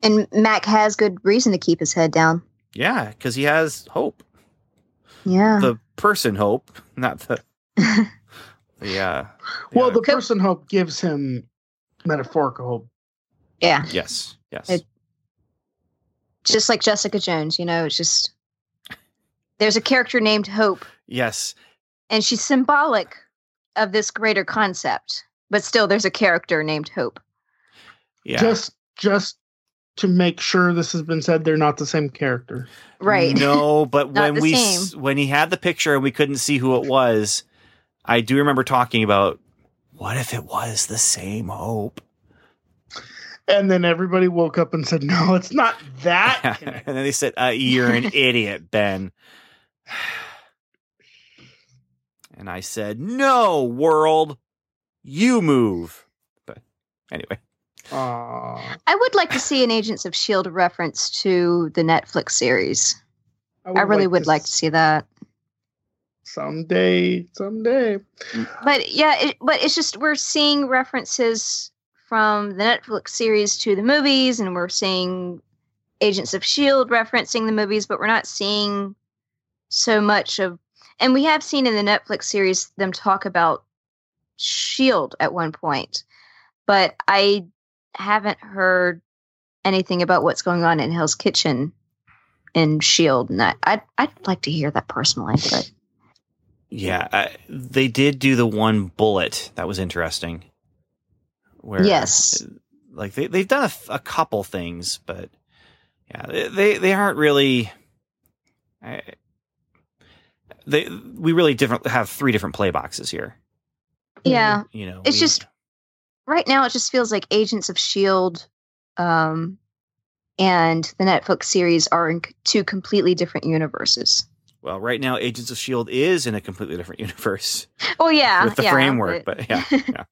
Speaker 1: And Mac has good reason to keep his head down.
Speaker 4: Yeah, because he has hope.
Speaker 1: Yeah.
Speaker 4: the person hope, not the yeah. uh
Speaker 3: Well,
Speaker 4: yeah,
Speaker 3: the person hope gives him metaphorical hope.
Speaker 1: yeah.
Speaker 4: yes, yes.
Speaker 1: It- Just like Jessica Jones, you know, it's just there's a character named Hope
Speaker 4: yes.
Speaker 1: and she's symbolic of this greater concept. But still there's a character named Hope.
Speaker 4: Yeah.
Speaker 3: Just just to make sure this has been said, they're not the same character.
Speaker 1: Right.
Speaker 4: No, but when we s- when he had the picture and we couldn't see who it was, I do remember talking about what if it was the same hope?
Speaker 3: And then everybody woke up and said, "No, it's not that."
Speaker 4: and then they said, uh, "You're an idiot, Ben." And I said, "No, world, you move." But anyway,
Speaker 3: Aw.
Speaker 1: I would like to see an Agents of Shield reference to the Netflix series. I really would like to see that.
Speaker 3: someday. Someday.
Speaker 1: But yeah, it, but it's just we're seeing references from the Netflix series to the movies, and we're seeing Agents of Shield referencing the movies, but we're not seeing so much of. And we have seen in the Netflix series them talk about Shield at one point, but I haven't heard anything about what's going on in Hell's Kitchen in Shield, and I, I'd I'd like to hear that personally. But
Speaker 4: Yeah, I, they did do the one bullet that was interesting. Where
Speaker 1: Yes.
Speaker 4: like they they've done a couple things, but yeah, they they, aren't really. I, they we really different have three different play boxes here.
Speaker 1: yeah,
Speaker 4: You know,
Speaker 1: It's
Speaker 4: we-
Speaker 1: just- right now it just feels like Agents of Shield, um, and the Netflix series are in two completely different universes.
Speaker 4: well, right now, Agents of Shield is in a completely different universe.
Speaker 1: Oh yeah,
Speaker 4: with the
Speaker 1: yeah,
Speaker 4: framework, but yeah, yeah.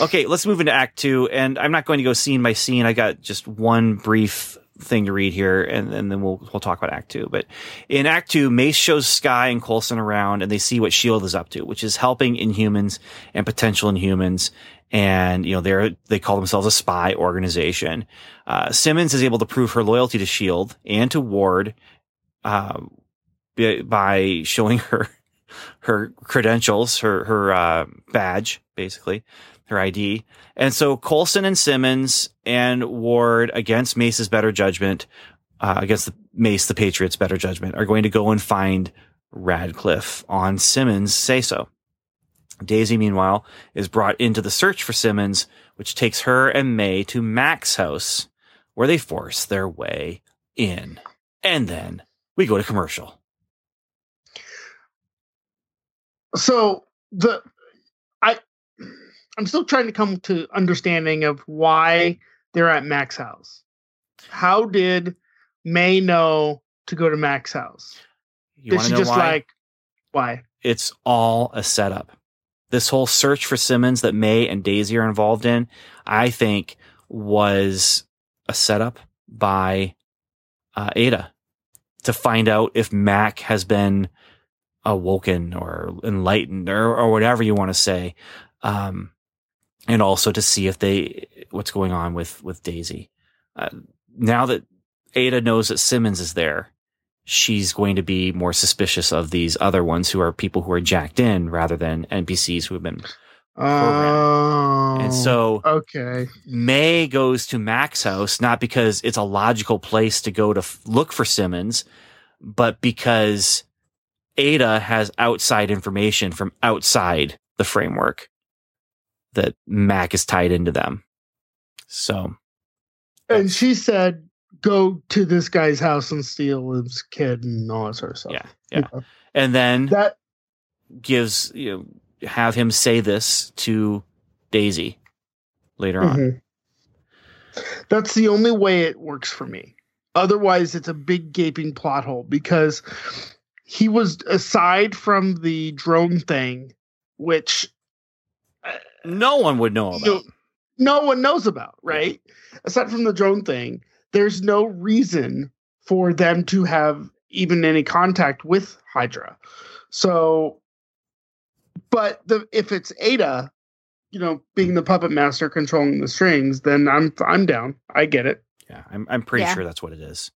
Speaker 4: Okay, let's move into Act Two, and I'm not going to go scene by scene. I got just one brief thing to read here, and, and then we'll we'll talk about Act Two. But in Act Two, Mace shows Skye and Coulson around, and they see what Shield is up to, which is helping Inhumans and potential Inhumans. And you know they're they call themselves a spy organization. Uh, Simmons is able to prove her loyalty to Shield and to Ward uh, by- by showing her her credentials, her her uh, badge, basically her ID. And so Coulson and Simmons and Ward against Mace's better judgment, uh, against the Mace, the Patriots' better judgment, are going to go and find Radcliffe on Simmons' say so. Daisy, meanwhile, is brought into the search for Simmons, which takes her and May to Mac's house, where they force their way in. And then we go to commercial.
Speaker 3: so the i'm still trying to come to understanding of why they're at mac's house how did may know to go to mac's house
Speaker 4: You
Speaker 3: did
Speaker 4: want
Speaker 3: she
Speaker 4: to know
Speaker 3: just
Speaker 4: why?
Speaker 3: like why
Speaker 4: it's all a setup. This whole search for Simmons that May and Daisy are involved in, I think was a setup by uh, Ada to find out if Mac has been awoken or enlightened or, or whatever you want to say. Um, and also to see if they, what's going on with, with Daisy. Uh, now that Ada knows that Simmons is there, she's going to be more suspicious of these other ones who are people who are jacked in rather than NPCs who have been.
Speaker 3: oh
Speaker 4: And so
Speaker 3: okay
Speaker 4: May goes to Mac's house, not because it's a logical place to go to f- look for Simmons, but because Ada has outside information from outside the framework that Mac is tied into them. So
Speaker 3: and she said go to this guy's house and steal his kid and all that sort of stuff
Speaker 4: yeah, yeah. And then
Speaker 3: that
Speaker 4: gives you know have him say this to Daisy later on.
Speaker 3: Mhm. That's the only way it works for me. Otherwise, it's a big gaping plot hole because he was aside from the drone thing, which
Speaker 4: No one would know about.
Speaker 3: you know, no one knows about, right? Aside from the drone thing, there's no reason for them to have even any contact with Hydra. So, but the if it's Ada, you know, being the puppet master controlling the strings, then I'm I'm down. I get it.
Speaker 4: Yeah, I'm I'm pretty
Speaker 1: Yeah.
Speaker 4: sure that's what it is.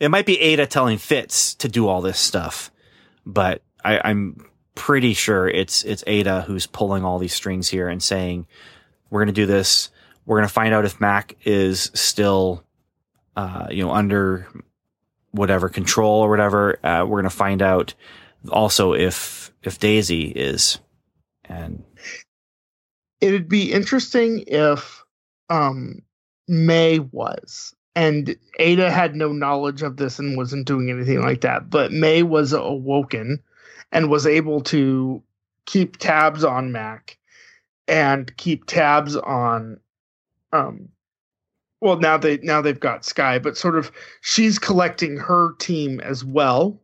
Speaker 4: It might be Ada telling Fitz to do all this stuff, but I, I'm pretty sure it's it's Ada who's pulling all these strings here and saying, "We're going to do this. We're going to find out if Mac is still, uh, you know, under whatever control or whatever. Uh, we're going to find out also if if Daisy is." And
Speaker 3: It'd be interesting if um May was and Ada had no knowledge of this and wasn't doing anything like that, but May was awoken and was able to keep tabs on Mac and keep tabs on um well now they now they've got Skye, but sort of she's collecting her team as well.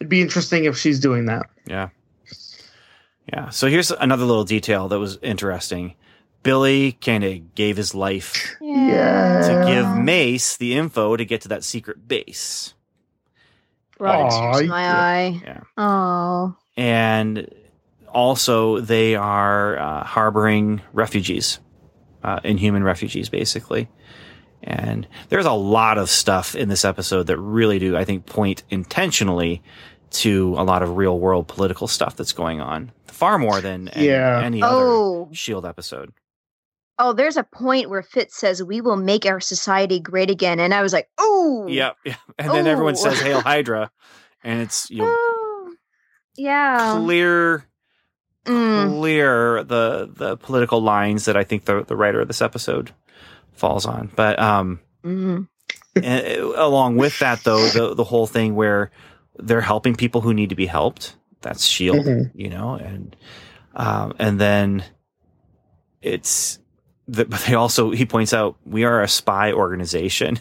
Speaker 3: It'd be interesting if she's doing that.
Speaker 4: Yeah. Yeah. So here's another little detail that was interesting. Billy kind of gave his life
Speaker 3: Yeah.
Speaker 4: to give. Mace the info to get to that secret base.
Speaker 1: Brought a tear to my
Speaker 3: yeah.
Speaker 1: eye.
Speaker 4: Yeah.
Speaker 1: Oh,
Speaker 4: And also, they are uh, harboring refugees, uh, inhuman refugees, basically. And there's a lot of stuff in this episode that really do, I think, point intentionally to a lot of real world political stuff that's going on. Far more than any,
Speaker 3: Yeah.
Speaker 4: any other
Speaker 1: oh,
Speaker 4: Shield episode.
Speaker 1: Oh, there's a point where Fitz says, "We will make our society great again," and I was like, "Oh,
Speaker 4: Yep. Yeah. And then everyone says Hail Hydra. And it's you know,
Speaker 1: oh, yeah,
Speaker 4: clear
Speaker 1: Mm,
Speaker 4: clear the the political lines that I think the the writer of this episode falls on. But um
Speaker 1: mm.
Speaker 4: and, along with that though, the the whole thing where they're helping people who need to be helped. That's Shield,
Speaker 3: Mhm.
Speaker 4: you know, and um and then it's the, but they also he points out we are a spy organization.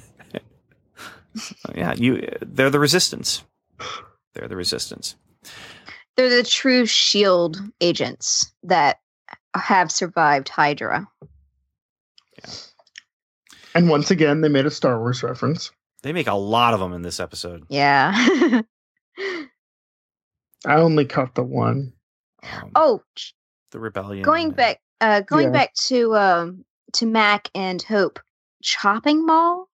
Speaker 4: yeah, you they're the resistance. They're the resistance.
Speaker 1: they're the true Shield agents that have survived Hydra.
Speaker 3: And once again, they made a Star Wars reference.
Speaker 4: They make a lot of them in this episode.
Speaker 1: Yeah.
Speaker 3: I only caught the one.
Speaker 4: Um,
Speaker 1: oh,
Speaker 4: the rebellion.
Speaker 1: going back, uh, going
Speaker 3: Yeah.
Speaker 1: back to um to Mac and Hope, chopping mall.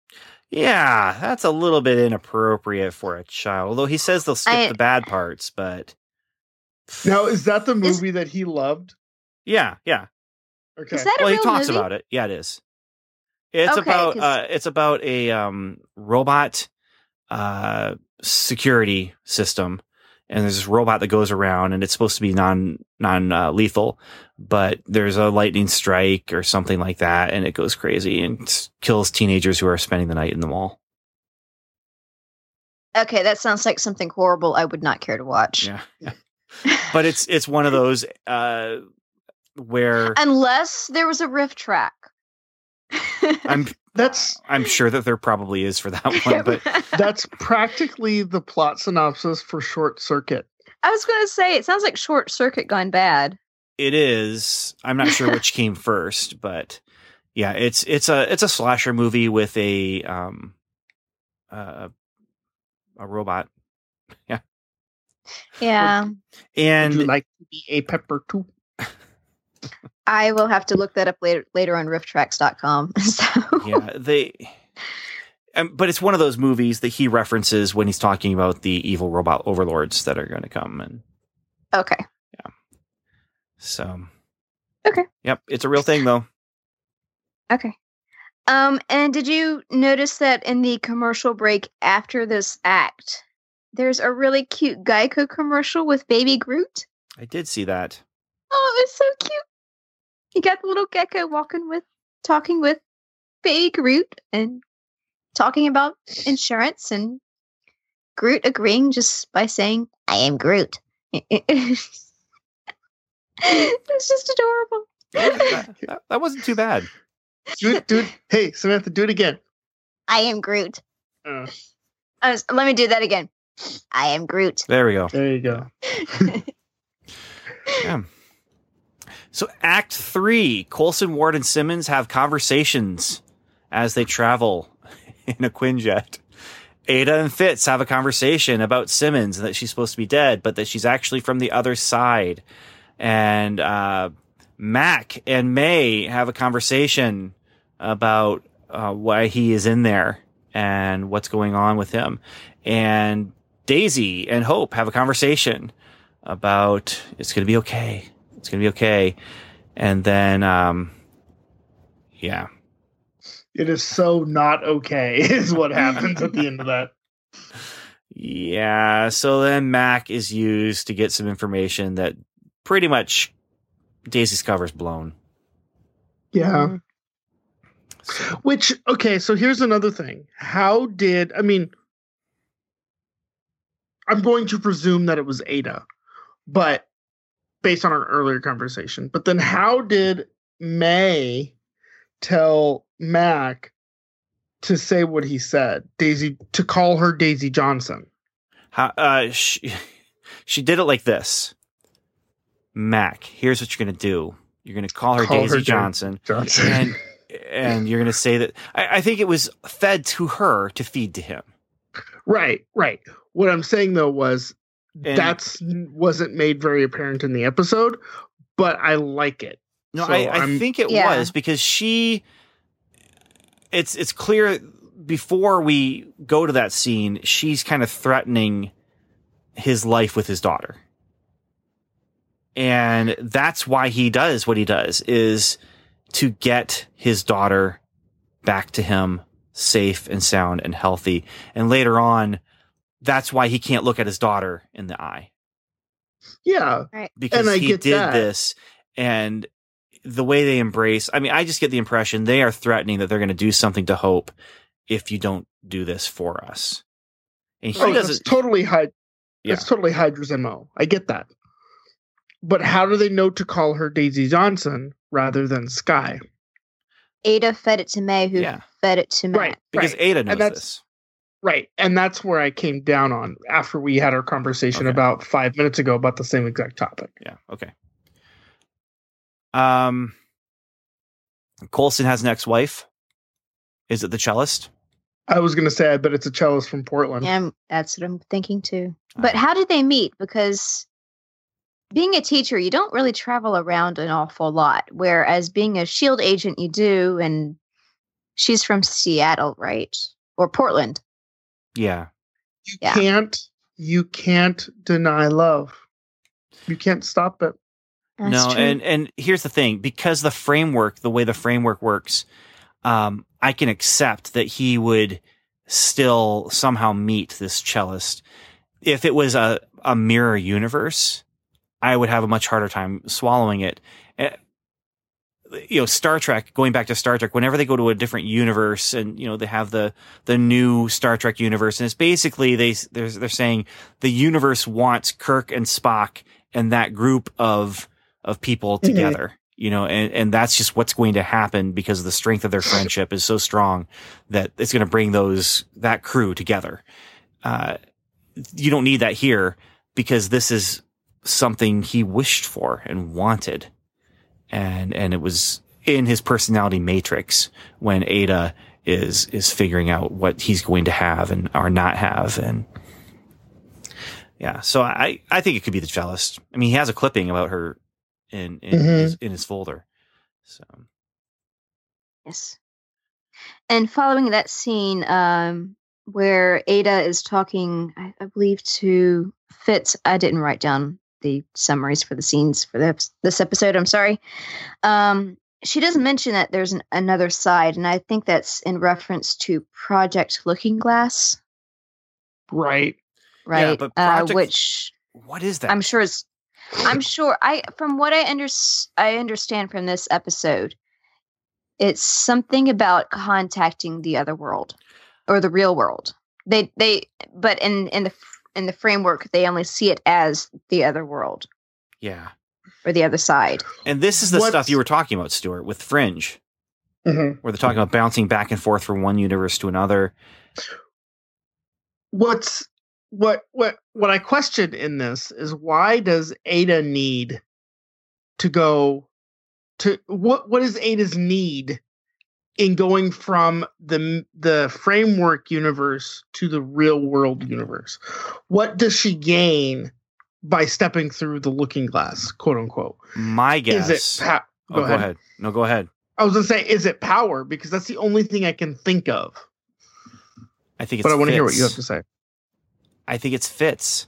Speaker 4: Yeah, that's a little bit inappropriate for a child. Although he says they'll skip
Speaker 1: I-
Speaker 4: the bad parts, but
Speaker 3: Now, is that the
Speaker 1: Is-
Speaker 3: movie that he loved?
Speaker 4: yeah, yeah.
Speaker 3: Okay.
Speaker 1: Is that a
Speaker 4: well, he talks
Speaker 1: movie?
Speaker 4: about it. Yeah, it is. It's
Speaker 1: Okay,
Speaker 4: about
Speaker 1: 'cause-
Speaker 4: uh, it's about a um, robot uh, security system, and there's this robot that goes around, and it's supposed to be non non uh, lethal, but there's a lightning strike or something like that, and it goes crazy and kills teenagers who are spending the night in the mall.
Speaker 1: Okay, that sounds like something horrible. I would not care to watch.
Speaker 4: Yeah, but it's it's one of those uh, where
Speaker 1: Unless there was a riff track.
Speaker 4: I'm
Speaker 3: That's
Speaker 4: I'm sure that there probably is for that one, but
Speaker 3: that's practically the plot synopsis for Short Circuit.
Speaker 1: I was going to say it sounds like Short Circuit gone bad.
Speaker 4: it is. I'm not sure which came first, but yeah, it's it's a it's a slasher movie with a um uh, a robot,
Speaker 1: Yeah,
Speaker 3: Yeah.
Speaker 4: and
Speaker 3: you like to be a pepper too?
Speaker 1: I will have to look that up later later on rifftrax.com. So
Speaker 4: yeah, they. Um, but it's one of those movies that he references when he's talking about the evil robot overlords that are going to come, and
Speaker 1: okay. Yeah.
Speaker 4: So.
Speaker 1: Okay.
Speaker 4: Yep, it's a real thing though.
Speaker 1: Okay. Um, and did you notice that in the commercial break after this act, there's a really cute Geico commercial with Baby Groot?
Speaker 4: I did see that.
Speaker 1: Oh, it's so cute. You got the little gecko walking with, talking with Baby Groot and talking about insurance and Groot agreeing just by saying, I am Groot. it's just adorable.
Speaker 4: that, that- that wasn't too bad.
Speaker 3: Do it, do it. Hey, Samantha, do it again.
Speaker 1: I am Groot.
Speaker 3: Uh,
Speaker 1: Uh, s- let me do that again. I am Groot.
Speaker 4: There we go.
Speaker 3: there you go.
Speaker 4: Yeah. So, Act Three: Coulson, Ward, and Simmons have conversations as they travel in a Quinjet. Ada and Fitz have a conversation about Simmons and that she's supposed to be dead, but that she's actually from the other side. And uh, Mac and May have a conversation about uh, why he is in there and what's going on with him. And Daisy and Hope have a conversation about it's going to be okay. It's going to be okay. And then, um, yeah,
Speaker 3: It is so not okay, is what happens at the end of that.
Speaker 4: yeah. So then Mac is used to get some information that pretty much Daisy's cover's blown.
Speaker 3: Yeah. Which, okay, so here's another thing. How did, I mean, I'm going to presume that it was Ada, but based on our earlier conversation. But then how did May tell Mac to say what he said? Daisy, to call her Daisy Johnson.
Speaker 4: How, uh, she, she did it like this. Mac, here's what you're going to do. You're going to call her
Speaker 3: Call
Speaker 4: Daisy
Speaker 3: Da-
Speaker 4: Johnson.
Speaker 3: Johnson.
Speaker 4: and and you're going to say that I, I think it was fed to her to feed to him.
Speaker 3: right, right. What I'm saying though was
Speaker 4: And-
Speaker 3: that's wasn't made very apparent in the episode, but I like it.
Speaker 4: No,
Speaker 3: So
Speaker 4: I, I think it
Speaker 1: Yeah.
Speaker 4: was because she. It's it's clear before we go to that scene, she's kind of threatening his life with his daughter, and that's why he does what he does is to get his daughter back to him safe and sound and healthy. And later on, that's why he can't look at his daughter in the eye
Speaker 3: Yeah.
Speaker 4: because
Speaker 3: I
Speaker 4: he
Speaker 3: get
Speaker 4: did
Speaker 3: that.
Speaker 4: this and the way they embrace i mean i just get the impression they are threatening that they're going to do something to hope if you don't do this for us and he
Speaker 3: Oh,
Speaker 4: doesn't
Speaker 3: totally Hyd-
Speaker 4: Yeah.
Speaker 3: That's totally Hydra's MO. I get that. But how do they know to call her Daisy Johnson rather than Skye?
Speaker 1: Ada fed it to May, who
Speaker 4: Yeah.
Speaker 1: fed it to Matt.
Speaker 3: Right.
Speaker 4: because
Speaker 3: right.
Speaker 4: ada knows
Speaker 3: that's-
Speaker 4: this
Speaker 3: Right. And that's where I came down on after we had our conversation
Speaker 4: Okay.
Speaker 3: about five minutes ago about the same exact topic.
Speaker 4: yeah okay um coulson has an ex-wife is it the cellist
Speaker 3: I was going to say, I bet it's a cellist from Portland.
Speaker 1: Yeah, that's what I'm thinking too. But how did they meet? Because being a teacher, you don't really travel around an awful lot. Whereas being a shield agent, you do. And she's from Seattle, right? Or Portland.
Speaker 4: Yeah
Speaker 3: You
Speaker 1: Yeah.
Speaker 3: can't, you can't deny love. You can't stop it.
Speaker 1: That's
Speaker 4: no
Speaker 1: true.
Speaker 4: and and here's the thing because the framework the way the framework works um i can accept that he would still somehow meet this cellist if it was a a mirror universe i would have a much harder time swallowing it Eh, you know star trek going back to star trek whenever they go to a different universe and you know they have the the new star trek universe and it's basically they they're, they're saying the universe wants kirk and spock and that group of of people
Speaker 3: Mhm.
Speaker 4: together you know and and that's just what's going to happen because the strength of their friendship is so strong that it's going to bring those that crew together uh you don't need that here because this is something he wished for and wanted and and it was in his personality matrix when Ada is is figuring out what he's going to have and or not have and yeah so I I think it could be the cellist I mean he has a clipping about her in in,
Speaker 3: Mhm.
Speaker 4: his, in his folder so
Speaker 1: Yes. And following that scene, um, where Ada is talking, I, I believe to Fitz. I didn't write down the summaries for the scenes for the, this episode. I'm sorry. Um, she does mention that there's an, another side, and I think that's in reference to Project Looking Glass,
Speaker 3: Right.
Speaker 1: right?
Speaker 4: but
Speaker 1: uh, which
Speaker 4: what is that
Speaker 1: I'm sure it's. I'm sure. I from what I under, I understand from this episode, it's something about contacting the other world or the real world. They they but in in the in the framework they only see it as the other world
Speaker 4: yeah
Speaker 1: or the other side.
Speaker 4: and this is the
Speaker 3: What's-
Speaker 4: stuff you were talking about Stuart with Fringe
Speaker 3: Mhm.
Speaker 4: where they're talking about bouncing back and forth from one universe to another
Speaker 3: What's what what what I question in this is why does Ada need to go to what what is Ada's need in going from the the framework universe to the real world universe? What does she gain by stepping through the looking glass, quote unquote?
Speaker 4: my guess
Speaker 3: Is it pa-
Speaker 4: oh, go ahead no go ahead
Speaker 3: I was gonna say, is it power? Because that's the only thing I can think of.
Speaker 4: I think it's
Speaker 3: But I want to hear what you have to say.
Speaker 4: I think it's Fitz.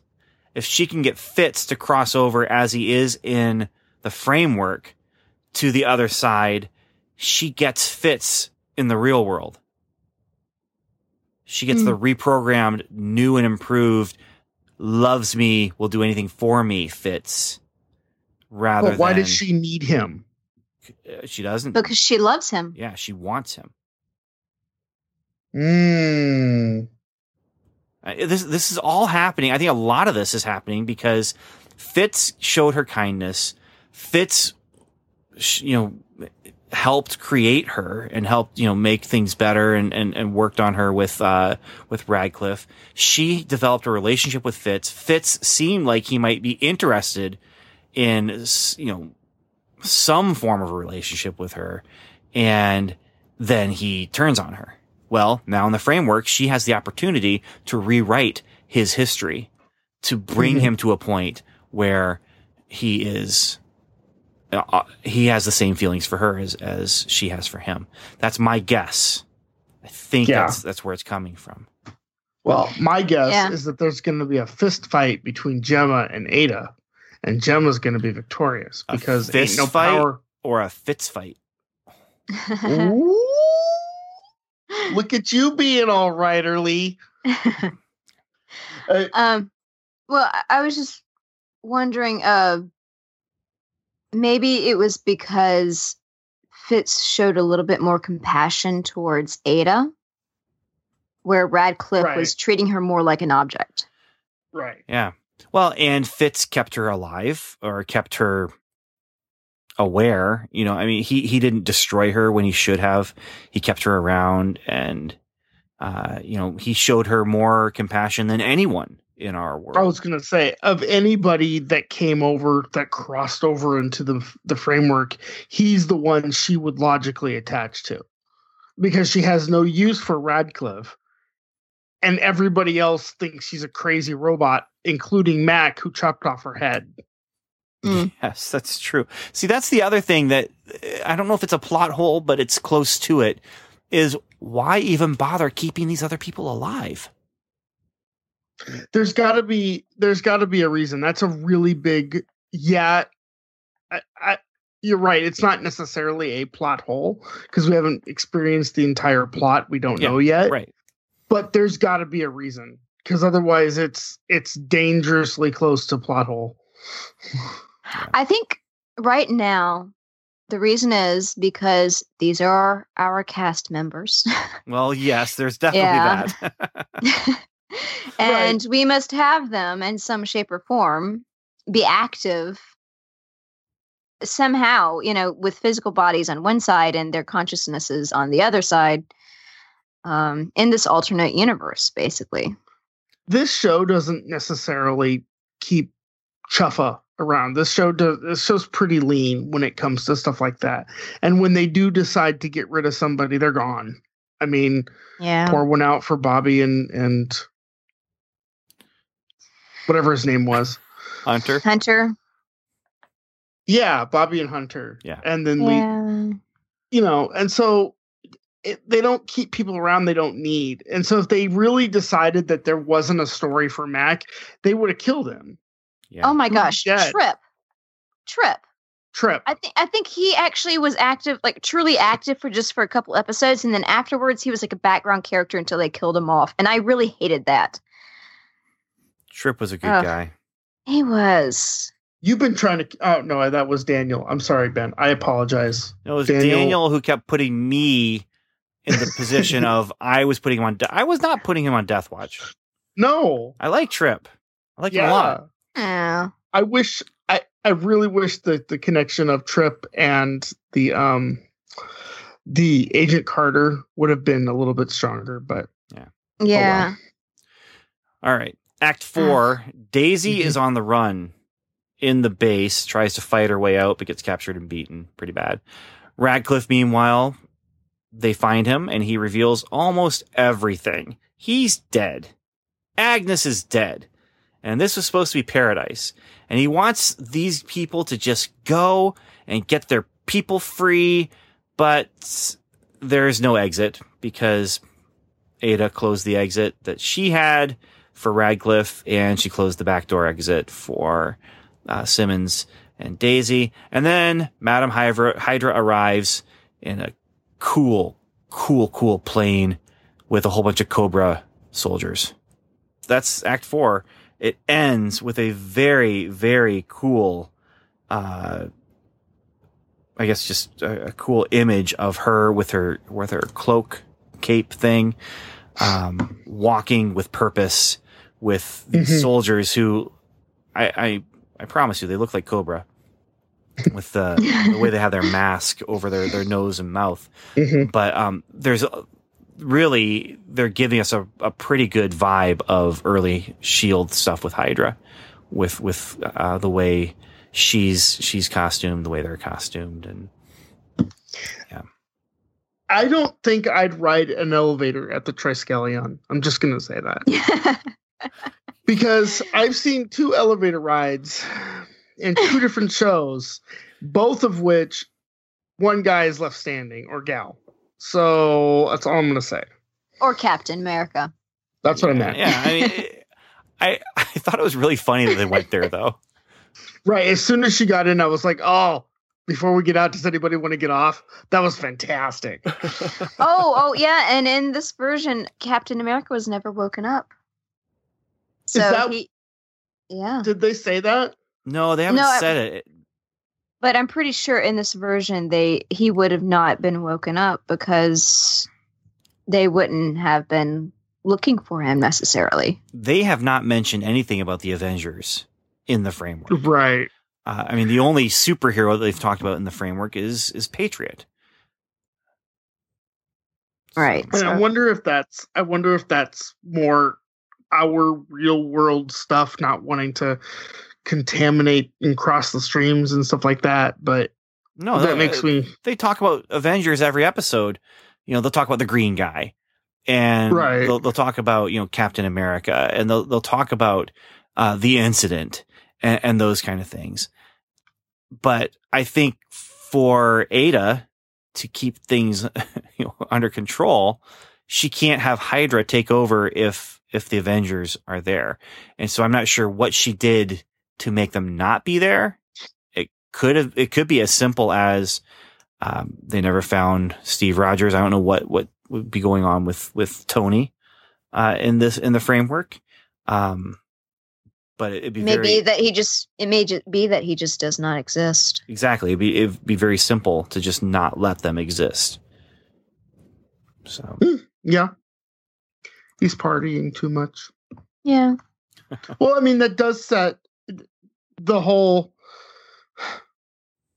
Speaker 4: If she can get Fitz to cross over as he is in the framework to the other side, she gets Fitz in the real world. She gets
Speaker 3: Hmm.
Speaker 4: the reprogrammed, new and improved, loves me, will do anything for me, Fitz. Rather
Speaker 3: But why
Speaker 4: than
Speaker 3: does she need him?
Speaker 4: uh, she doesn't.
Speaker 1: Because she loves him.
Speaker 4: yeah, she wants him.
Speaker 3: Mm.
Speaker 4: This this is all happening. I think a lot of this is happening because Fitz showed her kindness. Fitz, you know, helped create her and helped you know make things better and and, and worked on her with uh with Radcliffe. She developed a relationship with Fitz. Fitz seemed like he might be interested in you know some form of a relationship with her, and then he turns on her. Well, now in the framework, she has the opportunity to rewrite his history to bring
Speaker 3: Mhm.
Speaker 4: him to a point where he is uh, he has the same feelings for her as as she has for him. That's my guess. I think
Speaker 3: Yeah.
Speaker 4: that's that's where it's coming from.
Speaker 3: Well, my guess
Speaker 1: Yeah.
Speaker 3: is that there's going to be a fist fight between Jemma and Ada, and Jemma's going to be victorious
Speaker 4: A
Speaker 3: because
Speaker 4: fist
Speaker 3: ain't no
Speaker 4: fight?
Speaker 3: power.
Speaker 4: Or a Fitz fight.
Speaker 3: Ooh, look at you being all right, Lee. Uh,
Speaker 1: um, well, I- I was just wondering. Uh, maybe it was because Fitz showed a little bit more compassion towards Ada, where Radcliffe
Speaker 3: Right.
Speaker 1: was treating her more like an object.
Speaker 3: right.
Speaker 4: Yeah. Well, and Fitz kept her alive or kept her aware. You know, I mean, he he didn't destroy her when he should have. He kept her around, and uh, you know, he showed her more compassion than anyone in our world.
Speaker 3: I was gonna say of anybody that came over that crossed over into the the framework, he's the one she would logically attach to, because she has no use for Radcliffe, and everybody else thinks she's a crazy robot, including Mac, who chopped off her head.
Speaker 1: Mm.
Speaker 4: Yes, that's true. See, that's the other thing that uh, I don't know if it's a plot hole, but it's close to it. Is why even bother keeping these other people alive?
Speaker 3: There's got to be there's got to be a reason. That's a really big yeah. I, I, you're right. It's not necessarily a plot hole because we haven't experienced the entire plot. We don't
Speaker 4: Yeah,
Speaker 3: know yet.
Speaker 4: Right.
Speaker 3: but there's got to be a reason because otherwise it's it's dangerously close to plot hole
Speaker 1: I think right now the reason is because these are our cast members.
Speaker 4: Well, yes, there's definitely that.
Speaker 1: and we must have them in some shape or form be active somehow, you know, with physical bodies on one side and their consciousnesses on the other side um, in this alternate universe, basically.
Speaker 3: this show doesn't necessarily keep chuffa around this show does this show's pretty lean when it comes to stuff like that and when they do decide to get rid of somebody they're gone i mean
Speaker 1: Yeah.
Speaker 3: pour one out for bobby and and whatever his name was
Speaker 4: Hunter.
Speaker 1: Hunter.
Speaker 3: yeah bobby and hunter
Speaker 4: Yeah.
Speaker 3: and then we
Speaker 1: Yeah.
Speaker 3: you know, and so it, they don't keep people around they don't need. And so if they really decided that there wasn't a story for Mac, they would have killed him.
Speaker 4: Yeah.
Speaker 1: Oh my
Speaker 3: Who's
Speaker 1: gosh.
Speaker 3: dead?
Speaker 1: Trip. Trip.
Speaker 3: Trip.
Speaker 1: I think I think he actually was active, like truly active for just for a couple episodes, and then afterwards he was like a background character until they killed him off, and I really hated that.
Speaker 4: Trip was a good
Speaker 1: Ugh.
Speaker 4: guy.
Speaker 1: He was.
Speaker 3: You've been trying to. Oh no, that was Daniel. I'm sorry, Ben. I apologize.
Speaker 4: It was
Speaker 3: Daniel-
Speaker 4: Daniel, who kept putting me in the position of I was putting him on. De- I was not putting him on Death Watch.
Speaker 3: No.
Speaker 4: I like Trip. I like him a lot.
Speaker 3: Yeah.
Speaker 1: Oh.
Speaker 3: I wish. I I really wish that the connection of Trip and the um the Agent Carter would have been a little bit stronger, but
Speaker 1: yeah. Yeah.
Speaker 4: All right. Act four. Daisy
Speaker 3: Mhm.
Speaker 4: is on the run in the base, tries to fight her way out, but gets captured and beaten pretty bad. Radcliffe, meanwhile, they find him and he reveals almost everything. He's dead. Agnes is dead. And this was supposed to be paradise. And he wants these people to just go and get their people free, but there is no exit because Ada closed the exit that she had for Radcliffe, and she closed the back door exit for uh, Simmons and Daisy. And then Madame Hydra, Hydra arrives in a cool, cool, cool plane with a whole bunch of Cobra soldiers. That's Act Four. It ends with a very, very cool, uh, I guess, just a, a cool image of her with her with her cloak cape thing, um, walking with purpose with these
Speaker 3: Mhm.
Speaker 4: soldiers who, I, I, I promise you, they look like Cobra with the, the way they have their mask over their, their nose and mouth.
Speaker 3: Mhm.
Speaker 4: But um, there's a, really they're giving us a, a pretty good vibe of early Shield stuff with Hydra, with with uh, the way she's she's costumed, the way they're costumed, and yeah.
Speaker 3: I don't think I'd ride an elevator at the Triskelion. I'm just gonna say that. because I've seen two elevator rides in two different shows, both of which one guy is left standing or gal. So that's all I'm gonna say.
Speaker 1: or Captain America.
Speaker 3: That's what I meant.
Speaker 4: Yeah, I mean, I I thought it was really funny that they went there though.
Speaker 3: Right. As soon as she got in, I was like, oh, before we get out, does anybody want to get off? That was fantastic.
Speaker 1: oh, oh yeah, and in this version, Captain America was never woken up. So
Speaker 3: that-
Speaker 1: he, yeah,
Speaker 3: Did they say that?
Speaker 4: No, they haven't
Speaker 1: No, I-
Speaker 4: said it.
Speaker 1: but I'm pretty sure in this version they he would have not been woken up because they wouldn't have been looking for him necessarily.
Speaker 4: They have not mentioned anything about the Avengers in the framework.
Speaker 3: Right.
Speaker 4: Uh, I mean, the only superhero that they've talked about in the framework is is Patriot.
Speaker 1: Right.
Speaker 3: And I wonder if that's I wonder if that's more our real world stuff, not wanting to contaminate and cross the streams and stuff like that. But
Speaker 4: No,
Speaker 3: that
Speaker 4: that
Speaker 3: makes me
Speaker 4: They talk about Avengers every episode. You know, they'll talk about the Green Guy, and
Speaker 3: Right.
Speaker 4: they'll, they'll talk about you know Captain America, and they'll they'll talk about uh, the incident and, and those kind of things. But I think for Ada to keep things you know under control, she can't have Hydra take over if if the Avengers are there. And so I'm not sure what she did to make them not be there. It could have it could be as simple as um, they never found Steve Rogers. I don't know what what would be going on with with Tony uh, in this in the framework. Um, but it'd be
Speaker 1: maybe
Speaker 4: very,
Speaker 1: that he just it may just be that he just does not exist.
Speaker 4: Exactly. It'd be, it'd be very simple to just not let them exist. So,
Speaker 3: yeah. He's partying too much.
Speaker 1: Yeah.
Speaker 3: Well, I mean, that does set the whole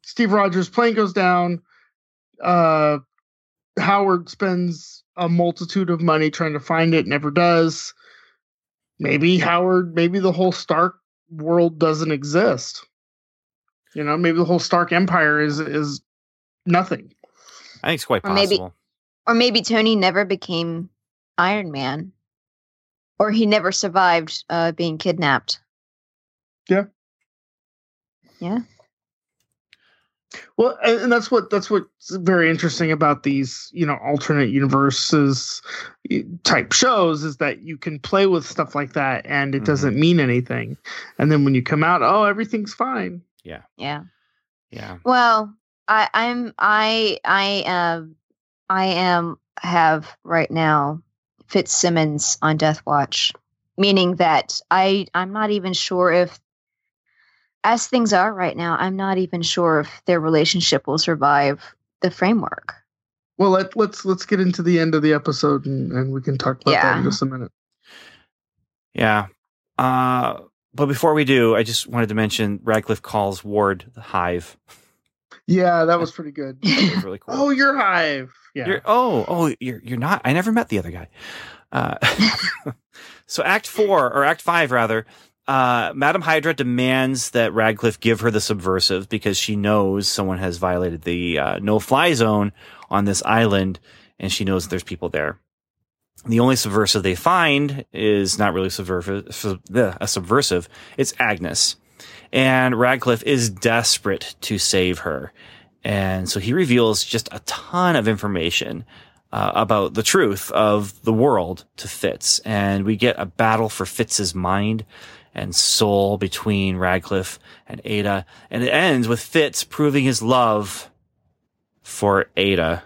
Speaker 3: Steve Rogers plane goes down. Uh, Howard spends a multitude of money trying to find it, never does. Maybe Howard, maybe the whole Stark world doesn't exist. You know, maybe the whole Stark Empire is is nothing.
Speaker 4: I think it's quite
Speaker 1: Or maybe-
Speaker 4: possible.
Speaker 1: Or maybe Tony never became Iron Man. Or he never survived uh, being kidnapped. Yeah. Yeah.
Speaker 3: Well, and and that's what that's what's very interesting about these, you know, alternate universes type shows is that you can play with stuff like that and it
Speaker 4: Mhm.
Speaker 3: doesn't mean anything. And then when you come out, oh, everything's fine.
Speaker 1: Yeah.
Speaker 4: Yeah. Yeah.
Speaker 1: Well, I, I'm I I am I am have right now Fitzsimmons on Death Watch, meaning that I I'm not even sure if as things are right now, I'm not even sure if their relationship will survive the framework.
Speaker 3: Well, let, let's let's get into the end of the episode and, and we can talk about that in just a minute.
Speaker 4: Yeah. Uh, but before we do, I just wanted to mention Radcliffe calls Ward the Hive.
Speaker 3: Yeah, that was pretty good.
Speaker 4: Was really cool.
Speaker 3: oh, you're Hive. Yeah.
Speaker 4: You're, oh, oh, you're you're not. I never met the other guy. Uh, so Act Four or Act Five rather, uh, Madam Hydra demands that Radcliffe give her the subversive because she knows someone has violated the uh, no-fly zone on this island, and she knows there's people there. The only subversive they find is not really subversive, sub- a subversive. It's Agnes, and Radcliffe is desperate to save her. And so he reveals just a ton of information uh, about the truth of the world to Fitz. And we get a battle for Fitz's mind and soul between Radcliffe and Ada. And it ends with Fitz proving his love for Ada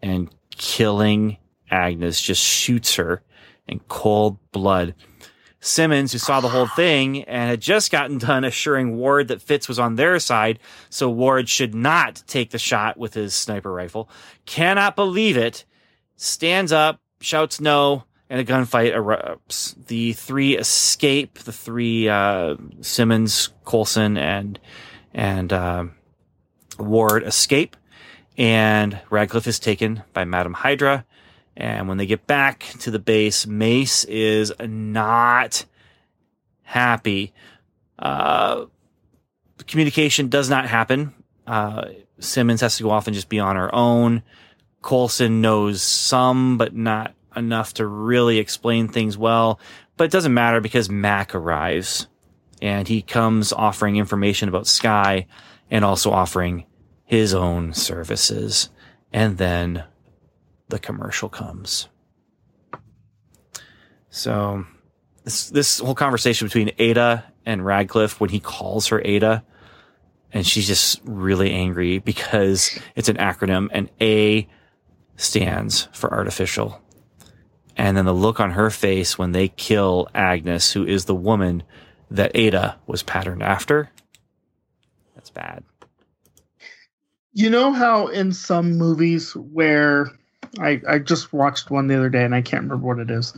Speaker 4: and killing Agnes, just shoots her in cold blood. Simmons, who saw the whole thing and had just gotten done assuring Ward that Fitz was on their side, so Ward should not take the shot with his sniper rifle, cannot believe it, stands up, shouts no, and a gunfight erupts. The three escape. The three uh, Simmons, Coulson, and and uh, Ward escape, and Radcliffe is taken by Madam Hydra. And when they get back to the base, Mace is not happy. Uh, communication does not happen. Uh, Simmons has to go off and just be on her own. Coulson knows some, but not enough to really explain things well. But it doesn't matter because Mac arrives and he comes offering information about Skye and also offering his own services. And then the commercial comes. So this this whole conversation between Ada and Radcliffe when he calls her Ada and she's just really angry because it's an acronym and A stands for artificial. And then the look on her face when they kill Agnes, who is the woman that Ada was patterned after. That's bad.
Speaker 3: You know how in some movies where I, I just watched one the other day and I can't remember what it is.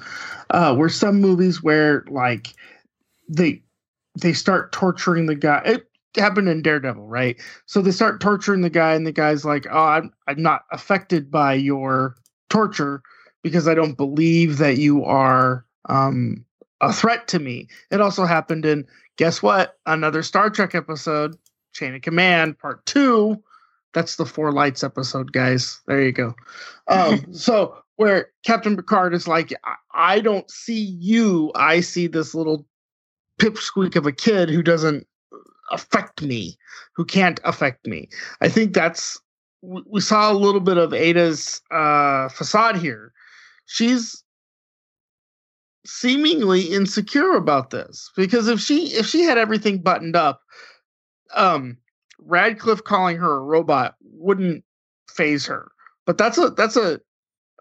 Speaker 3: Uh, where some movies where like they they start torturing the guy. It happened in Daredevil, right? So they start torturing the guy, and the guy's like, "Oh, I'm I'm not affected by your torture because I don't believe that you are um, a threat to me." It also happened in guess what? Another Star Trek episode, Chain of Command, Part Two. That's the Four Lights episode, guys. There you go. Um, so where Captain Picard is like, I, I don't see you. I see this little pipsqueak of a kid who doesn't affect me, who can't affect me. I think that's we saw a little bit of Ada's uh, facade here. She's seemingly insecure about this because if she if she had everything buttoned up, um, Radcliffe calling her a robot wouldn't faze her. But that's a that's a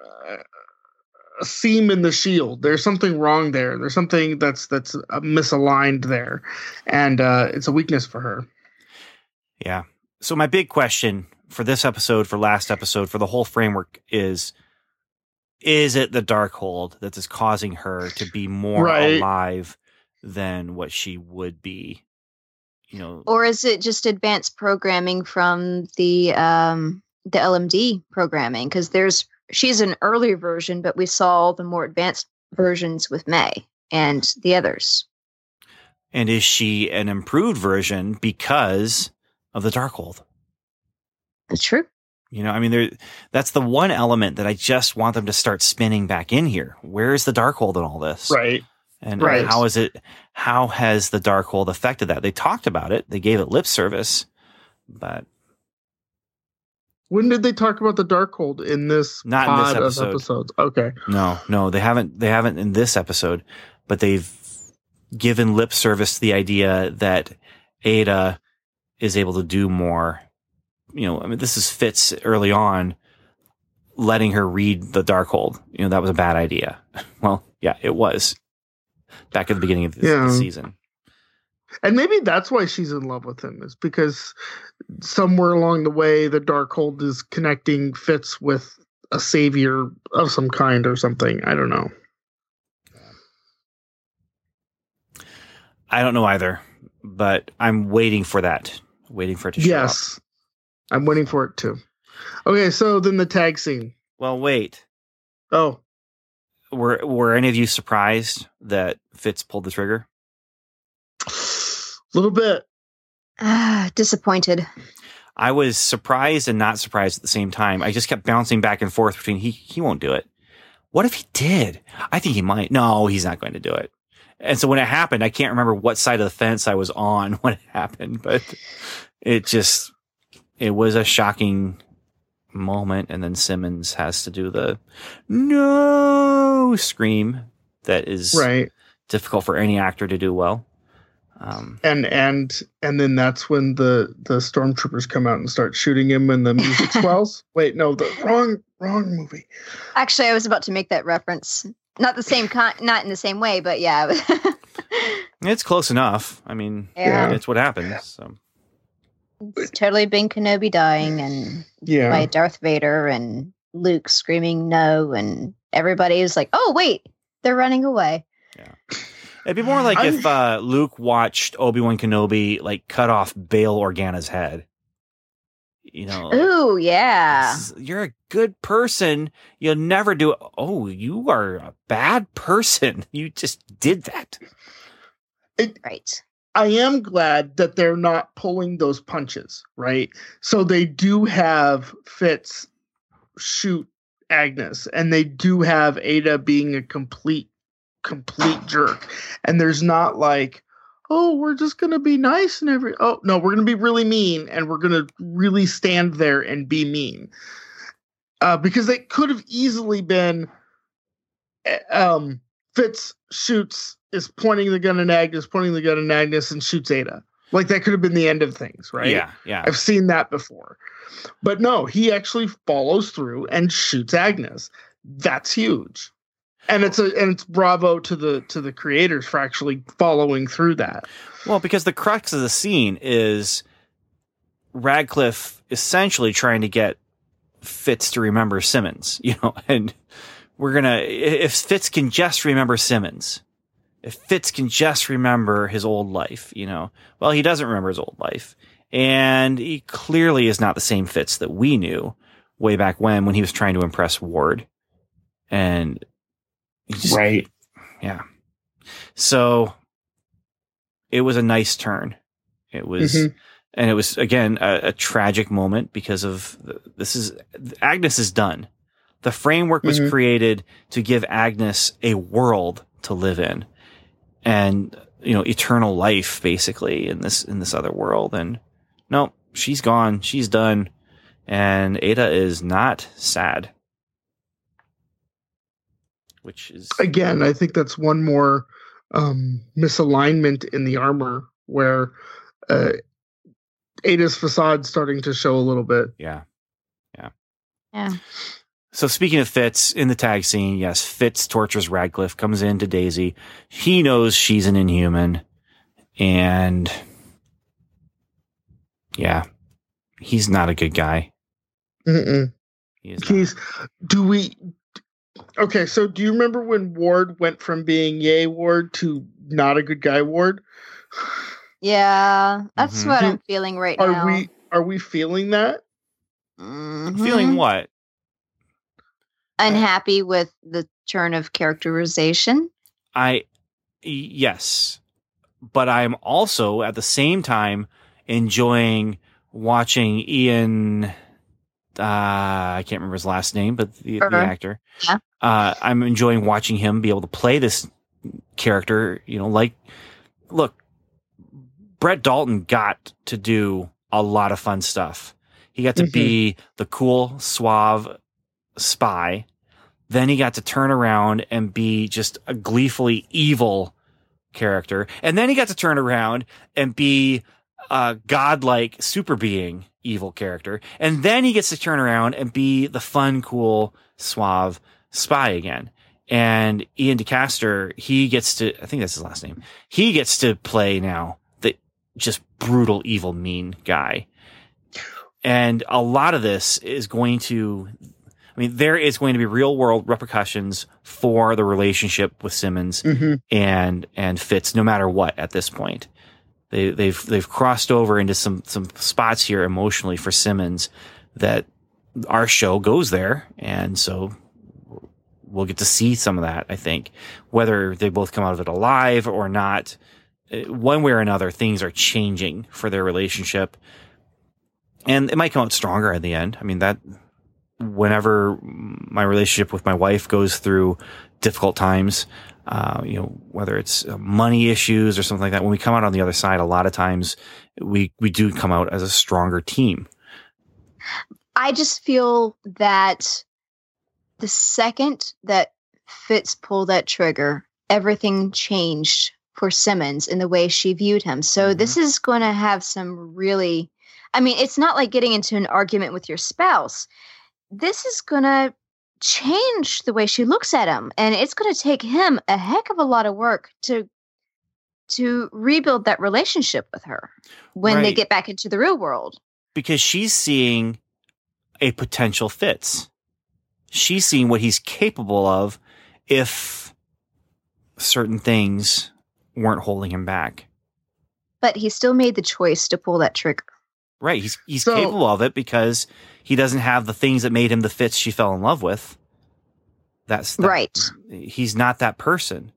Speaker 3: uh, a seam in the shield. There's something wrong there. There's something that's that's uh, misaligned there, and uh, it's a weakness for her.
Speaker 4: Yeah. So my big question for this episode, for last episode, for the whole framework is is it the Darkhold that is causing her to be more
Speaker 3: Right.
Speaker 4: alive than what she would be? You know,
Speaker 1: Or is it just advanced programming from the um, the LMD programming? Because there's she's an earlier version, but we saw the more advanced versions with May and the others.
Speaker 4: and is she an improved version because of the Darkhold?
Speaker 1: That's true.
Speaker 4: You know, I mean, there. That's the one element that I just want them to start spinning back in here. Where is the Darkhold in all this?
Speaker 3: Right.
Speaker 4: And
Speaker 3: Right.
Speaker 4: how is it? How has the Darkhold affected that? They talked about it. They gave it lip service, but
Speaker 3: When did they talk about the Darkhold in this
Speaker 4: Not in this episode.
Speaker 3: of episodes? Okay.
Speaker 4: no, no, they haven't. They haven't in this episode, but they've given lip service to the idea that Ada is able to do more. You know, I mean, this is Fitz early on letting her read the Darkhold. You know, that was a bad idea. Well, yeah, it was back at the beginning of the,
Speaker 3: Yeah.
Speaker 4: the season.
Speaker 3: And maybe that's why she's in love with him, is because somewhere along the way the Darkhold is connecting Fitz with a savior of some kind or something. I don't know.
Speaker 4: I don't know either, but I'm waiting for that. Waiting for it to show up.
Speaker 3: Yes. I'm waiting for it too. Okay, so then the tag scene.
Speaker 4: Well, wait.
Speaker 3: Oh,
Speaker 4: Were were any of you surprised that Fitz pulled the trigger?
Speaker 3: a little bit.
Speaker 1: Ah, disappointed.
Speaker 4: I was surprised and not surprised at the same time. I just kept bouncing back and forth between he he won't do it. What if he did? I think he might. No, he's not going to do it. And so when it happened, I can't remember what side of the fence I was on when it happened, but it just it was a shocking moment and then Simmons has to do the no scream that is
Speaker 3: Right.
Speaker 4: difficult for any actor to do well. Um,
Speaker 3: And and and then that's when the the stormtroopers come out and start shooting him and the music swells. Wait, no, the wrong wrong movie.
Speaker 1: Actually, I was about to make that reference. Not the same kind, not in the same way, but yeah.
Speaker 4: it's close enough. I mean,
Speaker 1: Yeah.
Speaker 4: it's what happens. So.
Speaker 1: It's totally been Kenobi dying and
Speaker 3: Yeah.
Speaker 1: by Darth Vader and Luke screaming no, and everybody is like, "Oh wait, they're running away." Yeah.
Speaker 4: It'd be more like
Speaker 3: I'm-
Speaker 4: if uh, Luke watched Obi Wan Kenobi like cut off Bail Organa's head. You know, like,
Speaker 1: Ooh, yeah,
Speaker 4: you're a good person. You'll never do it. Oh, you are a bad person. You just did that.
Speaker 1: right.
Speaker 3: I am glad that they're not pulling those punches, right? So they do have Fitz shoot Agnes, and they do have Ada being a complete, complete jerk. And there's not like, oh, we're just gonna be nice and every. Oh no, we're gonna be really mean, and we're gonna really stand there and be mean. Uh, because it could have easily been, eh, um, Fitz shoots is pointing the gun at Agnes, pointing the gun at Agnes, and shoots Ada. Like that could have been the end of things, right?
Speaker 4: Yeah, yeah.
Speaker 3: I've seen that before. But no, he actually follows through and shoots Agnes. That's huge. And it's a and it's bravo to the to the creators for actually following through that.
Speaker 4: Well, because the crux of the scene is Radcliffe essentially trying to get Fitz to remember Simmons, you know, and we're gonna if Fitz can just remember Simmons, if Fitz can just remember his old life, you know, well, he doesn't remember his old life, and he clearly is not the same Fitz that we knew way back when when he was trying to impress Ward, and just-
Speaker 3: Right.
Speaker 4: yeah. So it was a nice turn. It was,
Speaker 3: Mhm.
Speaker 4: and it was again a, a tragic moment because of this is Agnes is done. The framework was
Speaker 3: Mhm.
Speaker 4: created to give Agnes a world to live in, and you know eternal life basically in this in this other world. And no, she's gone. She's done, and Ada is not sad. Which is
Speaker 3: Again, I think that's one more um misalignment in the armor where uh Ada's facade starting to show a little bit.
Speaker 4: Yeah.
Speaker 1: Yeah. Yeah.
Speaker 4: So speaking of Fitz in the tag scene, yes, Fitz tortures Radcliffe, comes into Daisy. He knows she's an inhuman. And yeah, he's not a good guy.
Speaker 3: Mm-mm.
Speaker 4: He.
Speaker 3: He's do we Okay, so do you remember when Ward went from being yay Ward to not a good guy Ward?
Speaker 1: Yeah, that's
Speaker 4: Mhm.
Speaker 1: what
Speaker 3: Do-
Speaker 1: I'm feeling right
Speaker 3: Are
Speaker 1: now.
Speaker 3: we are we feeling that?
Speaker 1: Mhm.
Speaker 4: feeling what?
Speaker 1: Unhappy with the turn of characterization.
Speaker 4: I yes, but I'm also at the same time enjoying watching Ian. Uh, I can't remember his last name, but the, the
Speaker 1: Uh-huh.
Speaker 4: actor.
Speaker 1: Yeah.
Speaker 4: Uh, I'm enjoying watching him be able to play this character. You know, like look, Brett Dalton got to do a lot of fun stuff. He got to be the cool, suave spy. Then he got to turn around and be just a gleefully evil character. And then he got to turn around and be a godlike super being evil character. And then he gets to turn around and be the fun, cool, suave spy again. And Iain De Caestecker, he gets to, I think that's his last name. He gets to play now the just brutal, evil, mean guy. And a lot of this is going to, I mean, there is going to be real world repercussions for the relationship with Simmons
Speaker 3: Mm-hmm.
Speaker 4: and and Fitz, no matter what at this point. They they've they've crossed over into some some spots here emotionally for Simmons that our show goes there, and so we'll get to see some of that. I think whether they both come out of it alive or not, eh, one way or another, things are changing for their relationship, and it might come out stronger in the end. I mean that whenever my relationship with my wife goes through difficult times, uh, you know, whether it's uh, money issues or something like that, when we come out on the other side, a lot of times we, we do come out as a stronger team.
Speaker 1: I just feel that the second that Fitz pulled that trigger, everything changed for Simmons in the way she viewed him. So
Speaker 4: Mhm.
Speaker 1: this is going to have some really, I mean, it's not like getting into an argument with your spouse. This is going to change the way she looks at him, and it's going to take him a heck of a lot of work to to rebuild that relationship with her when they get back into the real world.
Speaker 4: because she's seeing a potential Fitz. She's seeing what he's capable of if certain things weren't holding him back.
Speaker 1: But he still made the choice to pull that trigger.
Speaker 4: Right. He's he's
Speaker 3: So-
Speaker 4: capable of it because he doesn't have the things that made him the Fitz she fell in love with. That's that-
Speaker 1: Right.
Speaker 4: He's not that person.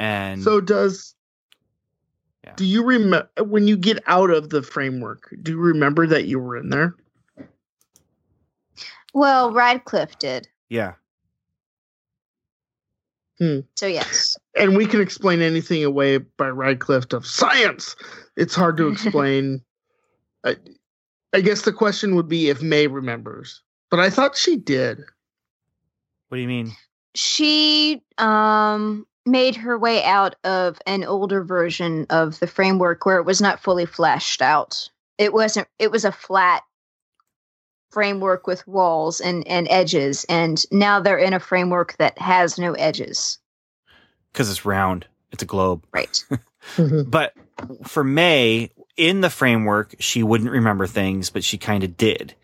Speaker 4: And
Speaker 3: So does
Speaker 4: Yeah.
Speaker 3: do you remember when you get out of the framework? Do you remember that you were in there?
Speaker 1: Well, Radcliffe did.
Speaker 4: yeah. Hmm.
Speaker 1: So yes.
Speaker 3: And we can explain anything away by Radcliffe of science. It's hard to explain. I, I guess the question would be if May remembers, but I thought she did.
Speaker 4: What do you mean?
Speaker 1: She um made her way out of an older version of the framework where it was not fully fleshed out. It wasn't. It was a flat framework with walls and and edges, and now they're in a framework that has no edges.
Speaker 4: because it's round. It's a globe.
Speaker 1: Right.
Speaker 4: But for May, in the framework, she wouldn't remember things, but she kind of did.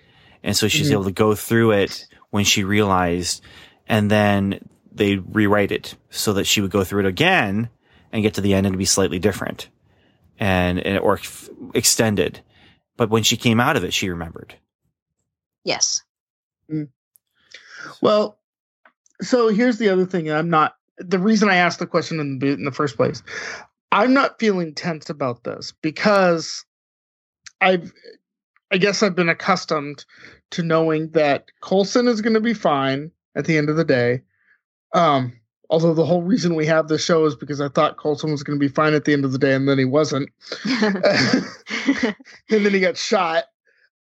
Speaker 4: And so she's
Speaker 3: Mhm.
Speaker 4: able to go through it when she realized, and then they rewrite it so that she would go through it again and get to the end and be slightly different and, and or f- extended. But when she came out of it, she remembered.
Speaker 1: yes.
Speaker 3: Well, so here's the other thing. I'm not the reason I asked the question in the in the first place. I'm not feeling tense about this because I've I guess I've been accustomed to knowing that Coulson is going to be fine at the end of the day. Um although the whole reason we have this show is because I thought Coulson was going to be fine at the end of the day and then he wasn't. and then he got shot.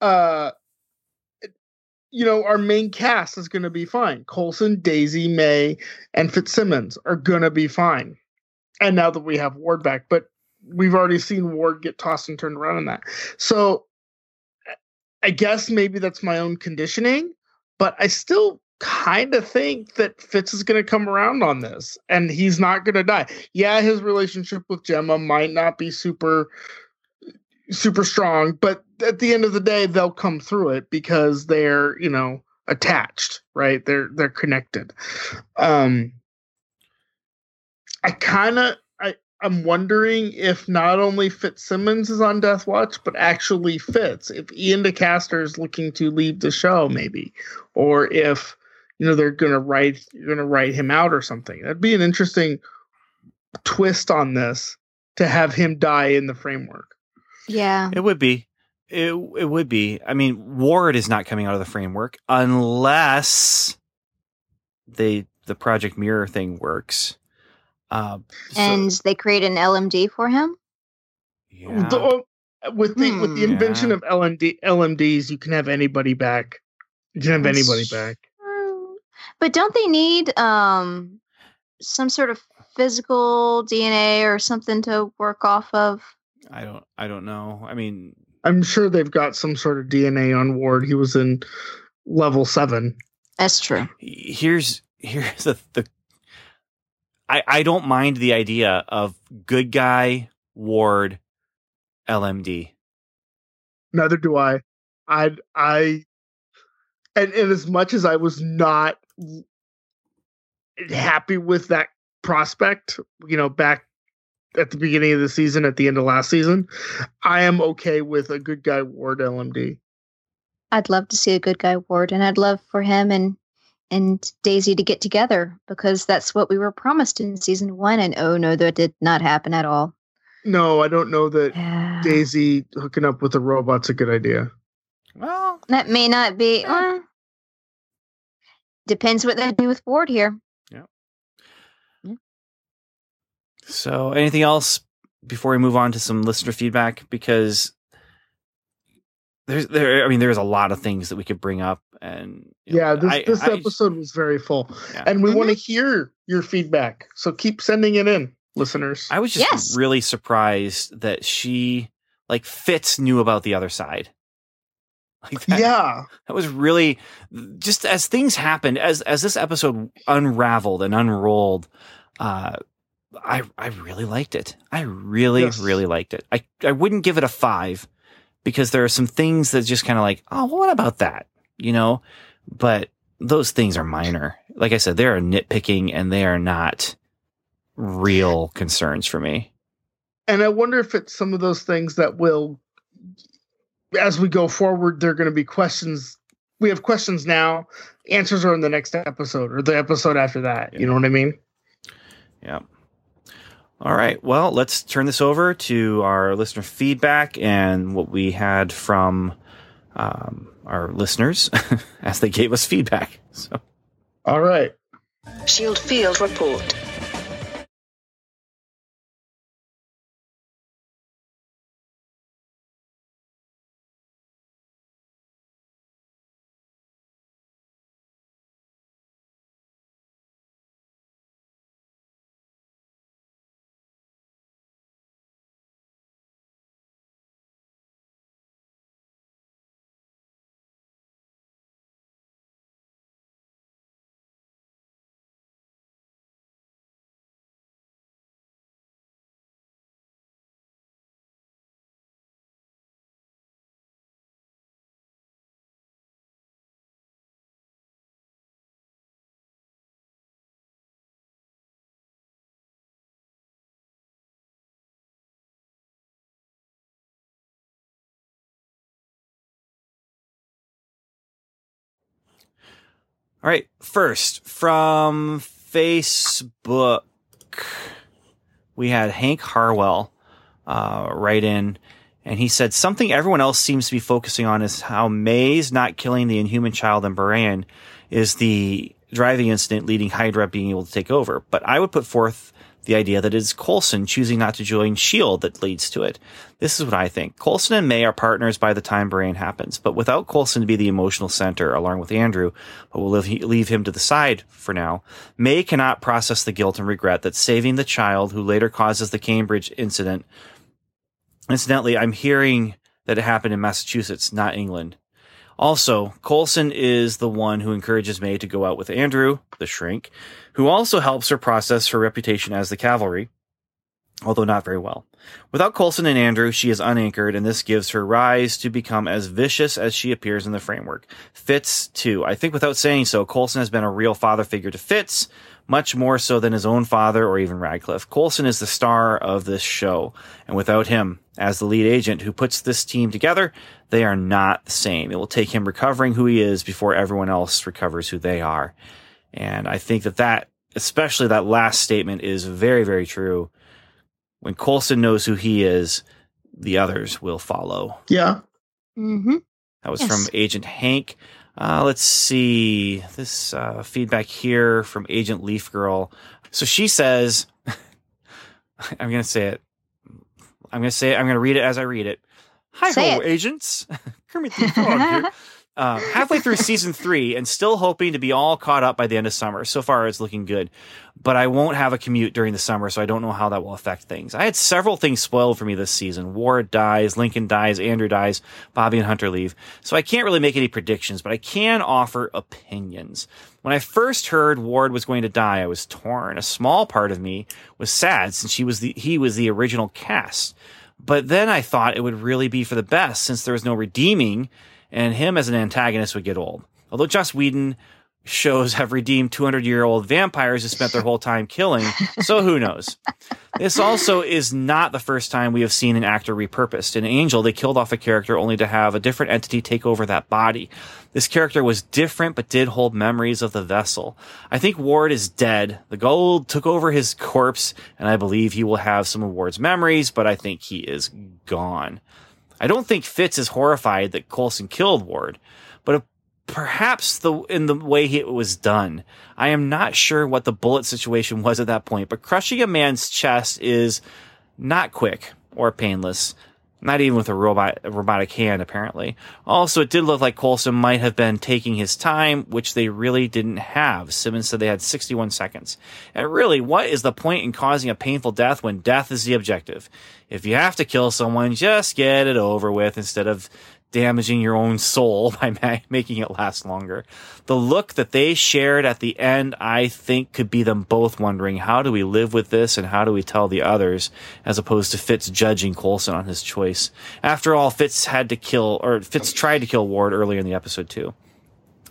Speaker 3: Uh, you know, our main cast is going to be fine. Coulson, Daisy, May, and Fitzsimmons are going to be fine. And now that we have Ward back, but we've already seen Ward get tossed and turned around in that. So I guess maybe that's my own conditioning, but I still kind of think that Fitz is going to come around on this and he's not going to die. Yeah, his relationship with Jemma might not be super super strong, but at the end of the day they'll come through it because they're, you know, attached, right? They're they're connected. Um I kind of I I'm wondering if not only Fitzsimmons is on Death Watch, but actually Fitz. If Iain De Caestecker is looking to leave the show, maybe, or if you know they're gonna write gonna write him out or something. That'd be an interesting twist on this to have him die in the framework.
Speaker 1: yeah.
Speaker 4: It would be. It, it would be. I mean, Ward is not coming out of the framework unless they the Project Mirror thing works. Uh, so-
Speaker 1: And they create an LMD for him.
Speaker 4: yeah.
Speaker 3: The- oh, with the with the
Speaker 1: Hmm.
Speaker 3: invention
Speaker 4: Yeah.
Speaker 3: of LMD LMDs, you can have anybody back. You can have
Speaker 1: That's
Speaker 3: anybody back.
Speaker 1: true. But don't they need um some sort of physical DNA or something to work off of?
Speaker 4: I don't. I don't know. I mean,
Speaker 3: I'm sure they've got some sort of DNA on Ward. He was in level seven.
Speaker 1: That's true.
Speaker 4: here's here's the the. I I don't mind the idea of good guy Ward, LMD.
Speaker 3: Neither do I. I I and, and as much as I was not happy with that prospect, you know, back at the beginning of the season, at the end of last season, I am okay with a good guy Ward LMD.
Speaker 1: I'd love to see a good guy Ward, and I'd love for him and and Daisy to get together because that's what we were promised in season one. And oh no, that did not happen at all.
Speaker 3: No, I don't know that
Speaker 1: Yeah.
Speaker 3: Daisy hooking up with a robot's a good idea.
Speaker 4: Well,
Speaker 1: That may not be. uh, depends what they do with Ward here. Yeah.
Speaker 4: So anything else before we move on to some listener feedback because there's there. I mean, there's a lot of things that we could bring up, and you know,
Speaker 3: Yeah, this
Speaker 4: I-
Speaker 3: this
Speaker 4: I-
Speaker 3: episode was very full.
Speaker 4: Yeah.
Speaker 3: And we
Speaker 1: Mhm.
Speaker 3: want to hear your feedback. So keep sending it in, listeners.
Speaker 4: I was just
Speaker 1: Yes.
Speaker 4: really surprised that she like Fitz knew about the other side. Like that,
Speaker 3: yeah.
Speaker 4: that was really just as things happened as as this episode unraveled and unrolled. Uh, I I really liked it. I really
Speaker 3: Yes.
Speaker 4: really liked it. I I wouldn't give it a five because there are some things that just kind of like oh what about that you know, but those things are minor. Like I said, they are nitpicking and they are not real concerns for me.
Speaker 3: And I wonder if it's some of those things that will, as we go forward, there are going to be questions. We have questions now. Answers are in the next episode or the episode after that. You know what I mean?
Speaker 4: Yeah. All right. Well, let's turn this over to our listener feedback and what we had from um, our listeners as they gave us feedback. So.
Speaker 3: All right.
Speaker 5: Shield Field Report.
Speaker 4: All right. First, from Facebook, we had Hank Harwell uh, write in, and he said something everyone else seems to be focusing on is how May's not killing the inhuman child in Bahrain is the driving incident leading Hydra being able to take over. But I would put forth the idea that it's Coulson choosing not to join S.H.I.E.L.D. that leads to it. This is what I think. Coulson and May are partners by the time Bahrain happens, but without Coulson to be the emotional center along with Andrew, but we'll leave him to the side for now, May cannot process the guilt and regret that saving the child who later causes the Cambridge incident. Incidentally, I'm hearing that it happened in Massachusetts, not England. Also, Coulson is the one who encourages May to go out with Andrew, the shrink, who also helps her process her reputation as the cavalry, although not very well. Without Coulson and Andrew, she is unanchored, and this gives her rise to become as vicious as she appears in the framework. Fitz, too. I think without saying so, Coulson has been a real father figure to Fitz, much more so than his own father or even Radcliffe. Coulson is the star of this show, and without him as the lead agent who puts this team together, they are not the same. It will take him recovering who he is before everyone else recovers who they are. And I think that that, especially that last statement is very, very true. When Coulson knows who he is, the others will follow.
Speaker 3: Yeah.
Speaker 1: Mm-hmm.
Speaker 4: That was
Speaker 1: Yes.
Speaker 4: from Agent Hank. Uh, let's see this uh, feedback here from Agent Leaf Girl. So she says, "I'm going to say it. I'm going to say it. I'm going to read it as I read it. Hi ho, agents. Kermit the Frog here. Um, halfway through season three and still hoping to be all caught up by the end of summer. So far, it's looking good, but I won't have a commute during the summer, so I don't know how that will affect things. I had several things spoiled for me this season. Ward dies, Lincoln dies, Andrew dies, Bobby and Hunter leave. So I can't really make any predictions, but I can offer opinions. When I first heard Ward was going to die, I was torn. A small part of me was sad since she was the, he was the original cast. But then I thought it would really be for the best since there was no redeeming and him as an antagonist would get old. Although Joss Whedon shows have redeemed 200 year old vampires who spent their whole time killing, so who knows? This also is not the first time we have seen an actor repurposed. In Angel, they killed off a character only to have a different entity take over that body. This character was different but did hold memories of the vessel. I think Ward is dead. The gold took over his corpse, and I believe he will have some of Ward's memories, but I think he is gone. I don't think Fitz is horrified that Coulson killed Ward, but perhaps the in the way it was done. I am not sure what the bullet situation was at that point, but crushing a man's chest is not quick or painless. Not even with a robot, a robotic hand, apparently. Also, it did look like Coulson might have been taking his time, which they really didn't have. Simmons said they had 61 seconds. And really, what is the point in causing a painful death when death is the objective? If you have to kill someone, just get it over with instead of damaging your own soul by ma- making it last longer. The look that they shared at the end, I think could be them both wondering, how do we live with this and how do we tell the others as opposed to Fitz judging Coulson on his choice. After all, Fitz had to kill, or Fitz tried to kill Ward earlier in the episode too.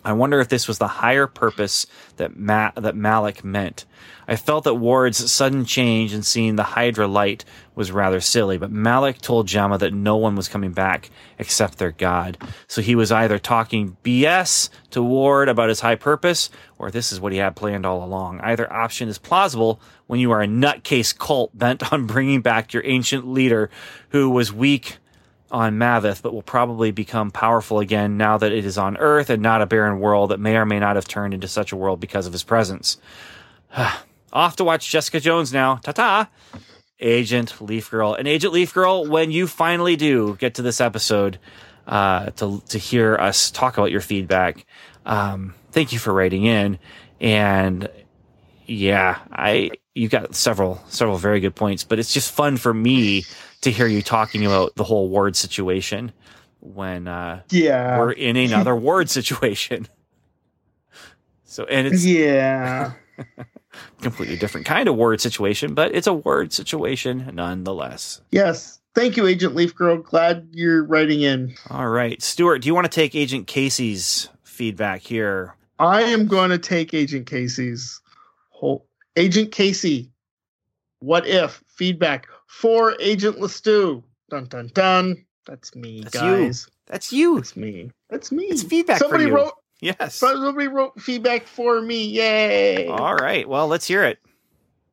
Speaker 4: I wonder if this was the higher purpose that Ma- that Malik meant. I felt that Ward's sudden change in seeing the Hydra light was rather silly, but Malik told Jemma that no one was coming back except their god. So he was either talking BS to Ward about his high purpose, or this is what he had planned all along. Either option is plausible when you are a nutcase cult bent on bringing back your ancient leader who was weak on Maveth, but will probably become powerful again now that it is on Earth and not a barren world that may or may not have turned into such a world because of his presence. Off to watch Jessica Jones now. Ta ta! Agent Leaf Girl. And Agent Leaf Girl, when you finally do get to this episode uh, to, to hear us talk about your feedback, um, thank you for writing in. And yeah, I you got several several very good points, but it's just fun for me to hear you talking about the whole ward situation when uh,
Speaker 3: Yeah.
Speaker 4: we're in another ward situation. So and it's
Speaker 3: yeah.
Speaker 4: completely different kind of word situation, but it's a word situation nonetheless.
Speaker 3: Yes. Thank you, Agent Leaf Girl. Glad you're writing in.
Speaker 4: All right, Stuart, do you want to take Agent Casey's feedback here?
Speaker 3: I am going to take Agent Casey's whole Agent Casey. What if feedback for Agent Lestu? Dun dun dun. That's me,
Speaker 4: That's you.
Speaker 3: guys.
Speaker 4: That's you.
Speaker 3: That's me. That's me.
Speaker 4: It's feedback for
Speaker 3: Somebody
Speaker 4: you.
Speaker 3: wrote.
Speaker 4: Yes.
Speaker 3: Somebody wrote feedback for me. Yay!
Speaker 4: All right. Well, let's hear it.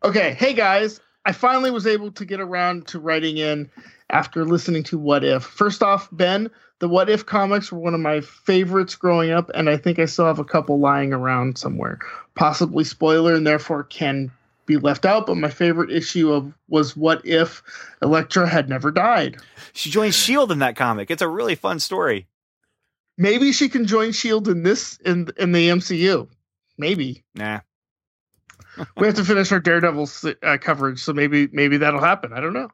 Speaker 3: Okay, hey guys, I finally was able to get around to writing in after listening to What If. First off, Ben, the What If comics were one of my favorites growing up, and I think I still have a couple lying around somewhere. Possibly spoiler, and therefore can be left out. But my favorite issue of was What If Elektra had never died.
Speaker 4: She joined Shield in that comic. It's a really fun story.
Speaker 3: Maybe she can join Shield in this in in the MCU. Maybe
Speaker 4: Nah.
Speaker 3: we have to finish our Daredevil uh, coverage, so maybe maybe that'll happen. I don't know.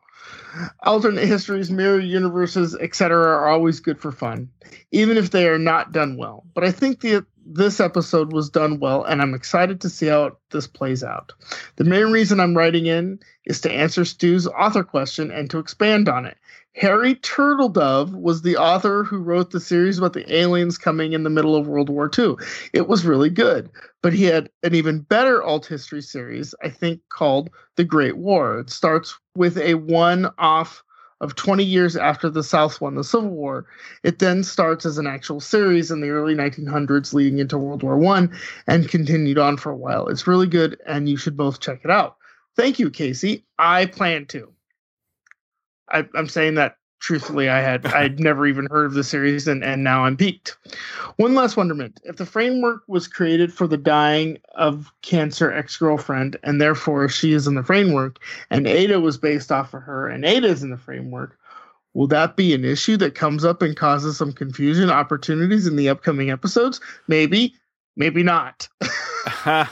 Speaker 3: Alternate histories, mirror universes, etc., are always good for fun, even if they are not done well. But I think the this episode was done well, and I'm excited to see how this plays out. The main reason I'm writing in is to answer Stu's author question and to expand on it. Harry Turtledove was the author who wrote the series about the aliens coming in the middle of World War II. It was really good, but he had an even better alt history series, I think, called The Great War. It starts with a one off of 20 years after the South won the Civil War. It then starts as an actual series in the early 1900s, leading into World War One, and continued on for a while. It's really good, and you should both check it out. Thank you, Casey. I plan to. I, I'm saying that truthfully. I had I'd never even heard of the series, and and now I'm piqued. One last wonderment: if the framework was created for the dying of cancer ex girlfriend, and therefore she is in the framework, and Ada was based off of her, and Ada is in the framework. Will that be an issue that comes up and causes some confusion opportunities in the upcoming episodes? Maybe, maybe not.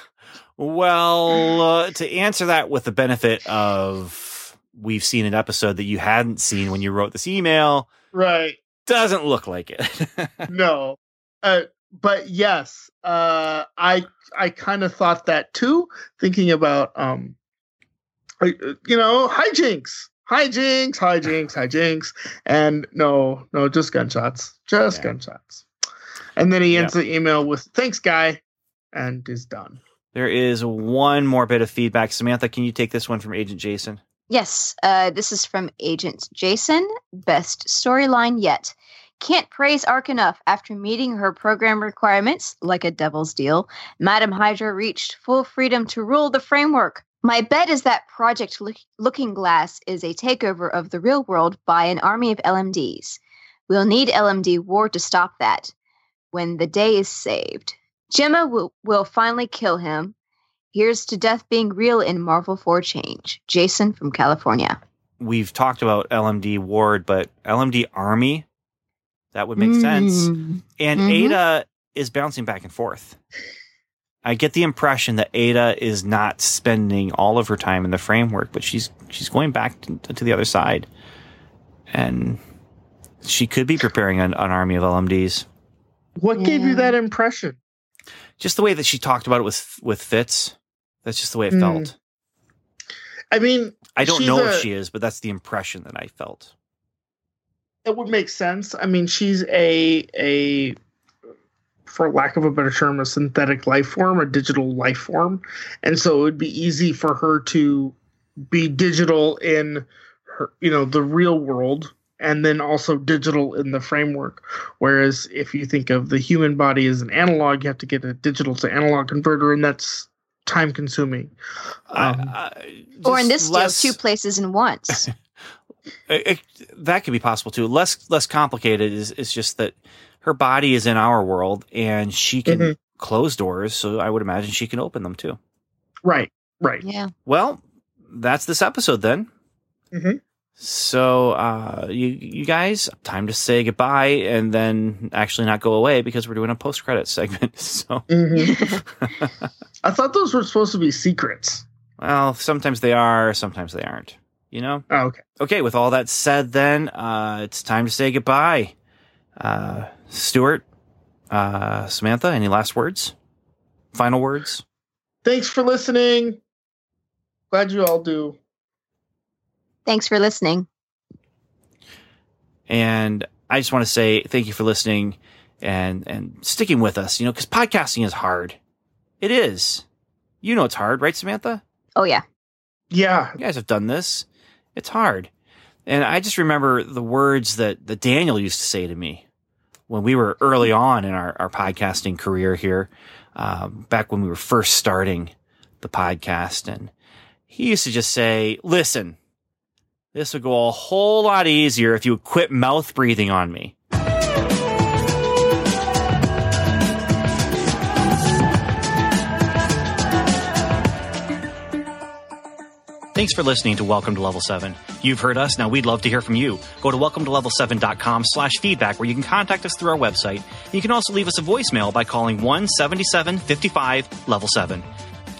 Speaker 4: well, uh, to answer that with the benefit of we've seen an episode that you hadn't seen when you wrote this email,
Speaker 3: right.
Speaker 4: doesn't look like it.
Speaker 3: no. Uh, but yes, uh, I I kind of thought that too, thinking about um, uh, you know, hijinks, hijinks, hijinks, hijinks, and no, no, just gunshots, just
Speaker 4: Yeah.
Speaker 3: gunshots. And then he ends
Speaker 4: Yeah.
Speaker 3: the email with "Thanks, guy," and is done.
Speaker 4: there is one more bit of feedback. Samantha, can you take this one from Agent Jason?
Speaker 1: Yes, uh, this is from Agent Jason. Best storyline yet. Can't praise Ark enough. After meeting her program requirements, like a devil's deal, Madam Hydra reached full freedom to rule the framework. My bet is that Project Look- Looking Glass is a takeover of the real world by an army of LMDs. We'll need LMD war to stop that when the day is saved. Jemma will, will finally kill him. Here's to death being real in Marvel for Change. Jason from California.
Speaker 4: We've talked about LMD Ward, but LMD Army, that would make sense.
Speaker 1: Mm.
Speaker 4: And
Speaker 1: Mhm.
Speaker 4: Ada is bouncing back and forth. I get the impression that Ada is not spending all of her time in the framework, but she's she's going back to, to the other side, and she could be preparing an, an army of LMDs.
Speaker 3: What gave you that impression?
Speaker 4: Just the way that she talked about it with with Fitz, that's just the way it
Speaker 3: Mm.
Speaker 4: felt.
Speaker 3: I mean,
Speaker 4: I don't know
Speaker 3: a-
Speaker 4: if she is, but that's the impression that I felt.
Speaker 3: it would make sense. I mean, she's a a for lack of a better term, a synthetic life form, a digital life form, and so it would be easy for her to be digital in her, you know, the real world, and then also digital in the framework. Whereas if you think of the human body as an analog, you have to get a digital to analog converter, and that's time consuming. Um,
Speaker 4: I- I-
Speaker 1: Or in
Speaker 4: just
Speaker 1: this deal, two places in once.
Speaker 4: it, it- that could be possible too. Less less complicated is is just that her body is in our world and she can
Speaker 3: Mhm.
Speaker 4: close doors, so I would imagine she can open them too.
Speaker 3: Right, right.
Speaker 1: yeah.
Speaker 4: Well, that's this episode then.
Speaker 3: Mhm.
Speaker 4: So uh, you you guys, time to say goodbye and then actually not go away because we're doing a post credit segment. So
Speaker 3: Mhm. I thought those were supposed to be secrets.
Speaker 4: well, sometimes they are, sometimes they aren't. You know.
Speaker 3: Oh, okay.
Speaker 4: Okay, with all that said, then uh, it's time to say goodbye. Uh, Stuart, uh, Samantha, any last words? Final words?
Speaker 3: Thanks for listening. Glad you all do.
Speaker 1: Thanks for listening.
Speaker 4: And I just want to say thank you for listening and and sticking with us. You know, because podcasting is hard. It is. You know it's hard, right, Samantha?
Speaker 1: Oh, yeah.
Speaker 3: Yeah.
Speaker 4: You guys have done this. It's hard. And I just remember the words that, that Daniel used to say to me when we were early on in our, our podcasting career here, um, back when we were first starting the podcast. And he used to just say, listen, this would go a whole lot easier if you would quit mouth breathing on me. Thanks for listening to Welcome to Level 7. You've heard us, now we'd love to hear from you. Go to welcome to level7.com slash feedback where you can contact us through our website. You can also leave us a voicemail by calling 177 55 level 7.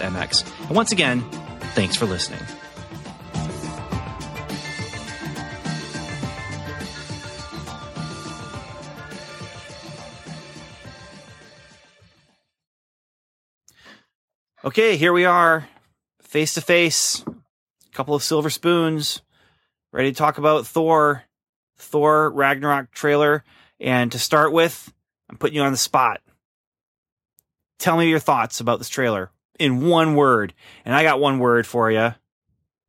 Speaker 4: And once again, thanks for listening. Okay, here we are, face to face, a couple of silver spoons, ready to talk about Thor, Thor Ragnarok trailer. And to start with, I'm putting you on the spot. Tell me your thoughts about this trailer in one word. And I got one word for you.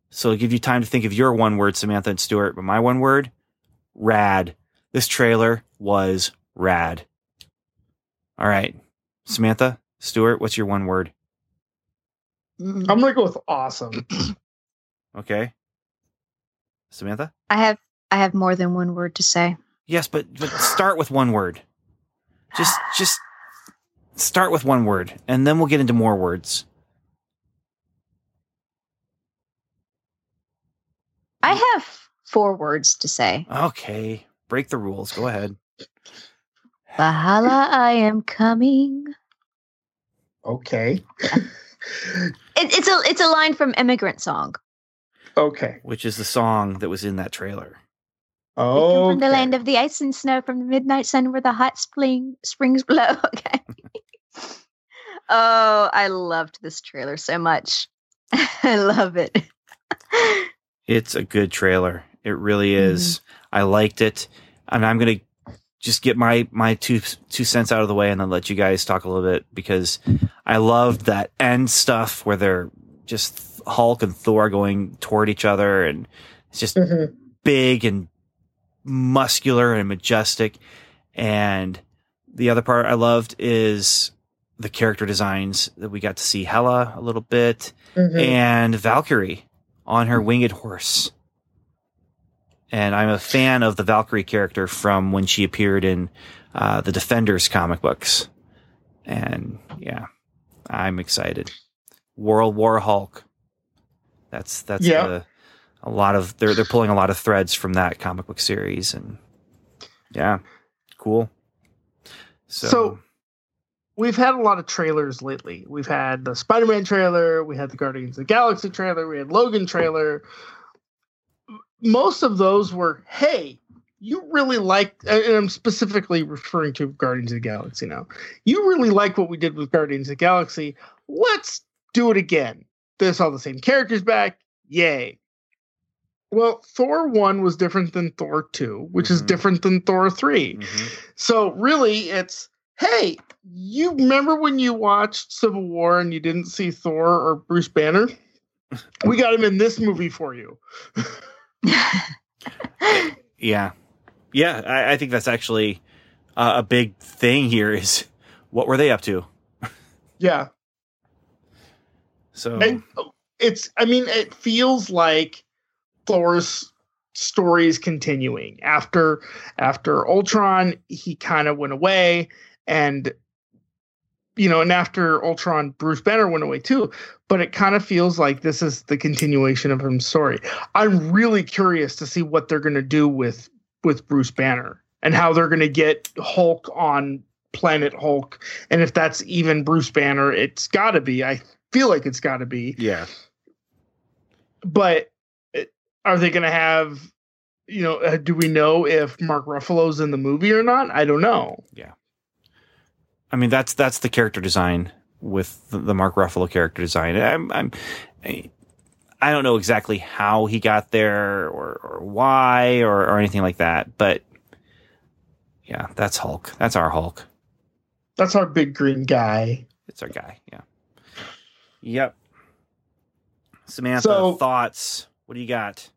Speaker 4: So I'll give you time to think of your one word, Samantha and Stuart. But my one word, rad. This trailer was rad. All right. Samantha, Stuart, what's your one word?
Speaker 3: I'm gonna go with awesome.
Speaker 4: Okay. Samantha?
Speaker 1: I have I have more than one word to say.
Speaker 4: Yes, but but start with one word. Just just start with one word and then we'll get into more words.
Speaker 1: I have four words to say.
Speaker 4: Okay. Break the rules. Go ahead.
Speaker 1: Valhalla, I am coming.
Speaker 3: Okay.
Speaker 1: It, it's a it's a line from Immigrant Song.
Speaker 3: Okay.
Speaker 4: Which is the song that was in that trailer.
Speaker 1: We come
Speaker 3: Oh.
Speaker 1: from the land of the ice and snow, from the midnight sun where the hot spring springs blow. Okay. Oh, I loved this trailer so much. I love it.
Speaker 4: It's a good trailer. It really is. I liked it. And I'm going to just get my my two two cents out of the way and then let you guys talk a little bit because I loved that end stuff where they're just Hulk and Thor going toward each other and it's just
Speaker 3: Mhm.
Speaker 4: big and muscular and majestic. And the other part I loved is the character designs that we got to see Hela a little bit
Speaker 3: Mhm.
Speaker 4: and Valkyrie on her winged horse. And I'm a fan of the Valkyrie character from when she appeared in uh, the Defenders comic books. And yeah, I'm excited. World War Hulk. That's that's
Speaker 3: Yeah.
Speaker 4: the, a lot of they're they're pulling a lot of threads from that comic book series and yeah, cool. So,
Speaker 3: So- We've had a lot of trailers lately. We've had the Spider-Man trailer, we had the Guardians of the Galaxy trailer, we had Logan trailer. Most of those were, hey, you really like and I'm specifically referring to Guardians of the Galaxy now. You really like what we did with Guardians of the Galaxy. Let's do it again. There's all the same characters back. Yay. Well, Thor 1 was different than Thor 2, which is
Speaker 4: Mhm.
Speaker 3: different than Thor 3.
Speaker 4: mhm.
Speaker 3: So really, it's hey, you remember when you watched Civil War and you didn't see Thor or Bruce Banner? We got him in this movie for you.
Speaker 4: Yeah. Yeah, I, I think that's actually uh, a big thing here is what were they up to?
Speaker 3: Yeah,
Speaker 4: So
Speaker 3: And it's. I mean, it feels like Thor's story is continuing after after Ultron. He kind of went away, and you know, and after Ultron, Bruce Banner went away too. But it kind of feels like this is the continuation of his story. I'm really curious to see what they're going to do with with Bruce Banner and how they're going to get Hulk on Planet Hulk, and if that's even Bruce Banner, it's got to be. I feel like it's got to be.
Speaker 4: yeah.
Speaker 3: But are they going to have you know, uh, do we know if Mark Ruffalo's in the movie or not? I don't know.
Speaker 4: I mean, that's that's the character design with the, the Mark Ruffalo character design. I'm, I'm I, I don't know exactly how he got there or, or why or, or anything like that, but yeah, that's Hulk. That's our Hulk.
Speaker 3: That's our big green guy.
Speaker 4: It's our guy. Yeah. Yep. Samantha,
Speaker 3: So-
Speaker 4: thoughts? What do you got?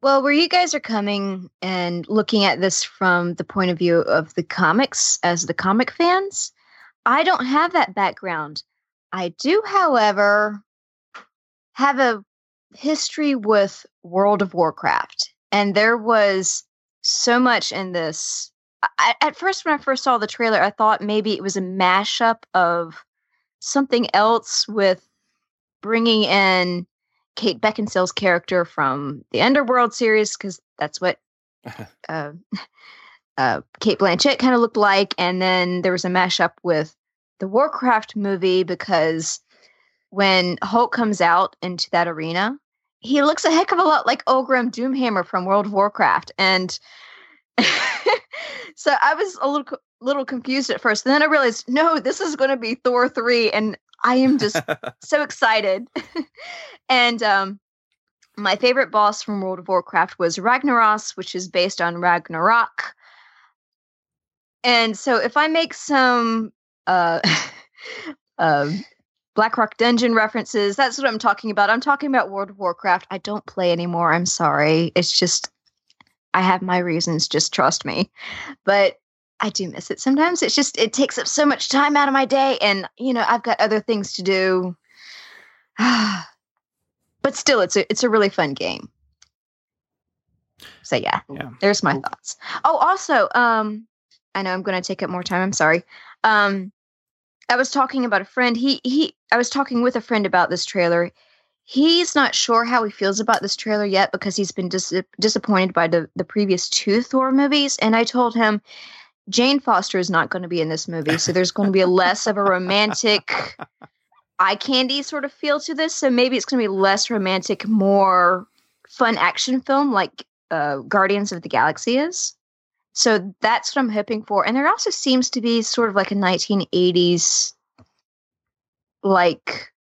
Speaker 1: Well, where you guys are coming and looking at this from the point of view of the comics as the comic fans, I don't have that background. I do, however, have a history with World of Warcraft. And there was so much in this. I, at first, when I first saw the trailer, I thought maybe it was a mashup of something else with bringing in Kate Beckinsale's character from the Underworld series because that's what uh, uh, Cate Blanchett kind of looked like, and then there was a mashup with the Warcraft movie because when Hulk comes out into that arena, he looks a heck of a lot like Orgrim Doomhammer from World of Warcraft, and so I was a little little confused at first. And then I realized, no, this is going to be Thor three, and I am just so excited. and um, my favorite boss from World of Warcraft was Ragnaros, which is based on Ragnarok. And so if I make some uh, uh, Blackrock Dungeon references, that's what I'm talking about. I'm talking about World of Warcraft. I don't play anymore. I'm sorry. It's just, I have my reasons. Just trust me. But I do miss it sometimes. It's just it takes up so much time out of my day, and you know I've got other things to do. but still, it's a it's a really fun game. So yeah,
Speaker 4: Yeah.
Speaker 1: there's my thoughts. Oh, also, um, I know I'm going to take up more time. I'm sorry. Um, I was talking about a friend. He he. I was talking with a friend about this trailer. He's not sure how he feels about this trailer yet because he's been dis- disappointed by the the previous two Thor movies, and I told him Jane Foster is not going to be in this movie, so there's going to be a less of a romantic eye candy sort of feel to this. So maybe it's going to be less romantic, more fun action film like uh, Guardians of the Galaxy is. So that's what I'm hoping for. And there also seems to be sort of like a 1980s, like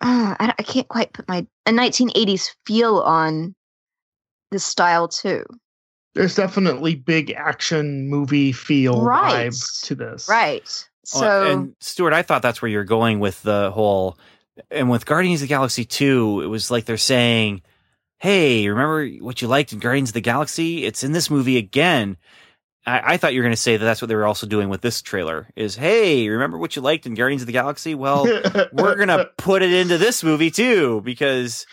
Speaker 1: uh, I, I can't quite put my a 1980s feel on this style too.
Speaker 3: There's definitely big action movie feel
Speaker 1: Right.
Speaker 3: vibe to this.
Speaker 1: Right.
Speaker 4: Uh,
Speaker 1: so
Speaker 4: and Stuart, I thought that's where you're going with the whole. And with Guardians of the Galaxy 2, it was like they're saying, Hey, remember what you liked in Guardians of the Galaxy? It's in this movie again. I, I thought you were going to say that that's what they were also doing with this trailer is, Hey, remember what you liked in Guardians of the Galaxy? Well, we're going to put it into this movie too, because.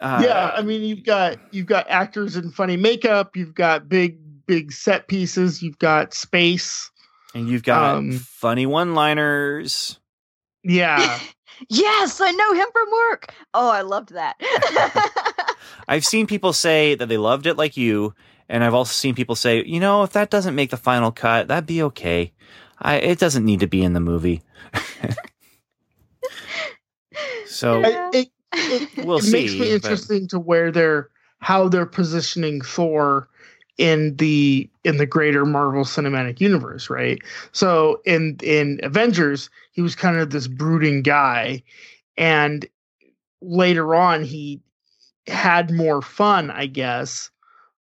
Speaker 4: Uh,
Speaker 3: yeah, I mean you've got you've got actors in funny makeup, you've got big big set pieces, you've got space.
Speaker 4: And you've got
Speaker 3: Um,
Speaker 4: funny one liners.
Speaker 3: Yeah.
Speaker 1: yes, I know him from work. Oh, I loved that.
Speaker 4: I've seen people say that they loved it like you, and I've also seen people say, you know, if that doesn't make the final cut, that'd be okay. I, it doesn't need to be in the movie. so
Speaker 1: Yeah.
Speaker 3: it, it, it,
Speaker 4: We'll
Speaker 3: it makes
Speaker 4: see,
Speaker 3: me
Speaker 4: but-
Speaker 3: interesting to where they're how they're positioning Thor in the in the greater Marvel Cinematic Universe, right? So in in Avengers, he was kind of this brooding guy, and later on he had more fun, I guess,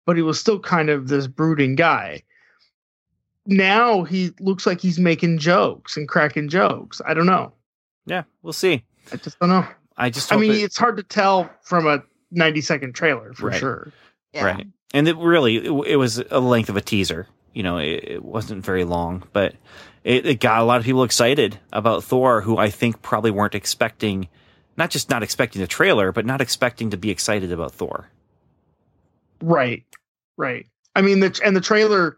Speaker 3: but he was still kind of this brooding guy. Now he looks like he's making jokes and cracking jokes. I don't know.
Speaker 4: yeah, we'll see.
Speaker 3: I just don't know.
Speaker 4: I just
Speaker 3: I mean,
Speaker 4: it-
Speaker 3: it's hard to tell from a 90 second trailer for
Speaker 4: Right.
Speaker 3: sure.
Speaker 1: Yeah.
Speaker 4: right, and it really it, it was a length of a teaser. You know, it, it wasn't very long, but it, it got a lot of people excited about Thor, who I think probably weren't expecting, not just not expecting the trailer, but not expecting to be excited about Thor.
Speaker 3: Right. Right. I mean, the and the trailer,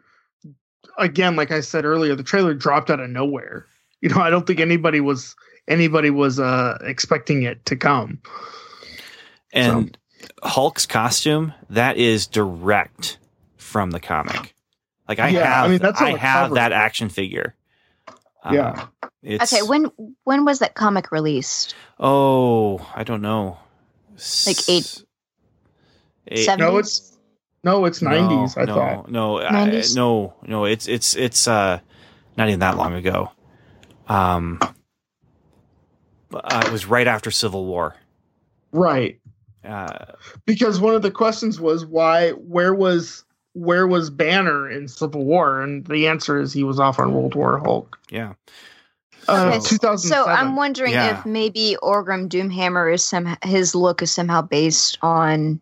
Speaker 3: again, like I said earlier, the trailer dropped out of nowhere. You know, I don't think anybody was anybody was uh expecting it to come.
Speaker 4: And Hulk's costume, that is direct from the comic. Like I
Speaker 3: Yeah, I
Speaker 4: have,
Speaker 3: mean, that's
Speaker 4: I have that action figure. Um,
Speaker 3: Yeah.
Speaker 4: it's,
Speaker 1: Okay, when when was that comic released?
Speaker 4: Oh, I don't know.
Speaker 1: Like eight-
Speaker 4: eight
Speaker 1: Seven-
Speaker 3: No, it's No, it's
Speaker 4: No,
Speaker 3: nineties. I
Speaker 4: no,
Speaker 3: thought.
Speaker 4: No, I, no, no. It's it's it's uh not even that long ago. Um, uh, it was right after Civil War.
Speaker 3: Right.
Speaker 4: Uh,
Speaker 3: because one of the questions was why where was where was Banner in Civil War and the answer is he was off on World War Hulk.
Speaker 4: yeah,
Speaker 3: Uh,
Speaker 1: Okay, so-
Speaker 3: 2007.
Speaker 1: So I'm wondering
Speaker 4: Yeah.
Speaker 1: if maybe Orgrim Doomhammer is some his look is somehow based on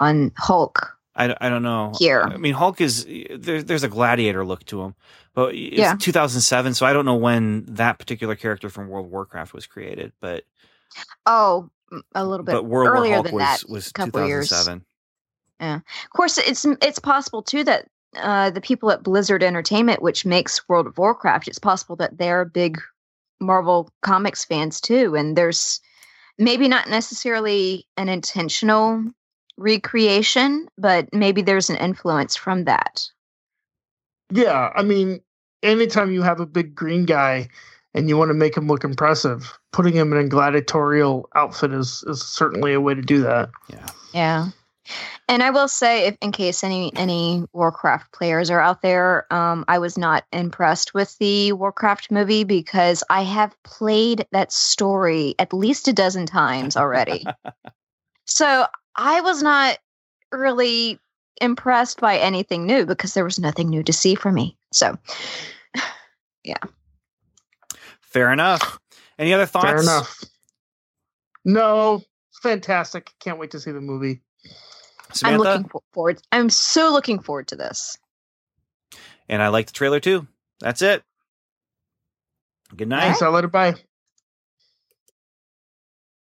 Speaker 1: on Hulk.
Speaker 4: I, I don't know.
Speaker 1: Here.
Speaker 4: I mean, Hulk is there, there's a gladiator look to him, but it's
Speaker 1: Yeah.
Speaker 4: 2007, so I don't know when that particular character from World of Warcraft was created, but
Speaker 1: Oh, a little bit
Speaker 4: but World War
Speaker 1: earlier
Speaker 4: Hulk
Speaker 1: than
Speaker 4: was
Speaker 1: that.
Speaker 4: was
Speaker 1: couple years.
Speaker 4: Yeah.
Speaker 1: Of course, it's it's possible too that uh, the people at Blizzard Entertainment, which makes World of Warcraft, it's possible that they're big Marvel comics fans too, and there's maybe not necessarily an intentional recreation, but maybe there's an influence from that.
Speaker 3: yeah, I mean, anytime you have a big green guy and you want to make him look impressive, putting him in a gladiatorial outfit is is certainly a way to do that.
Speaker 4: Yeah.
Speaker 1: Yeah. And I will say, if in case any any Warcraft players are out there, um, I was not impressed with the Warcraft movie because I have played that story at least a dozen times already. so I was not really impressed by anything new because there was nothing new to see for me. So yeah.
Speaker 4: Fair enough. Any other thoughts?
Speaker 3: Fair enough. No, fantastic. Can't wait to see the movie.
Speaker 1: I'm looking forward. I'm so looking forward to this.
Speaker 4: and I like the trailer too. That's it. Good night.
Speaker 3: Thanks. I'll let it bye.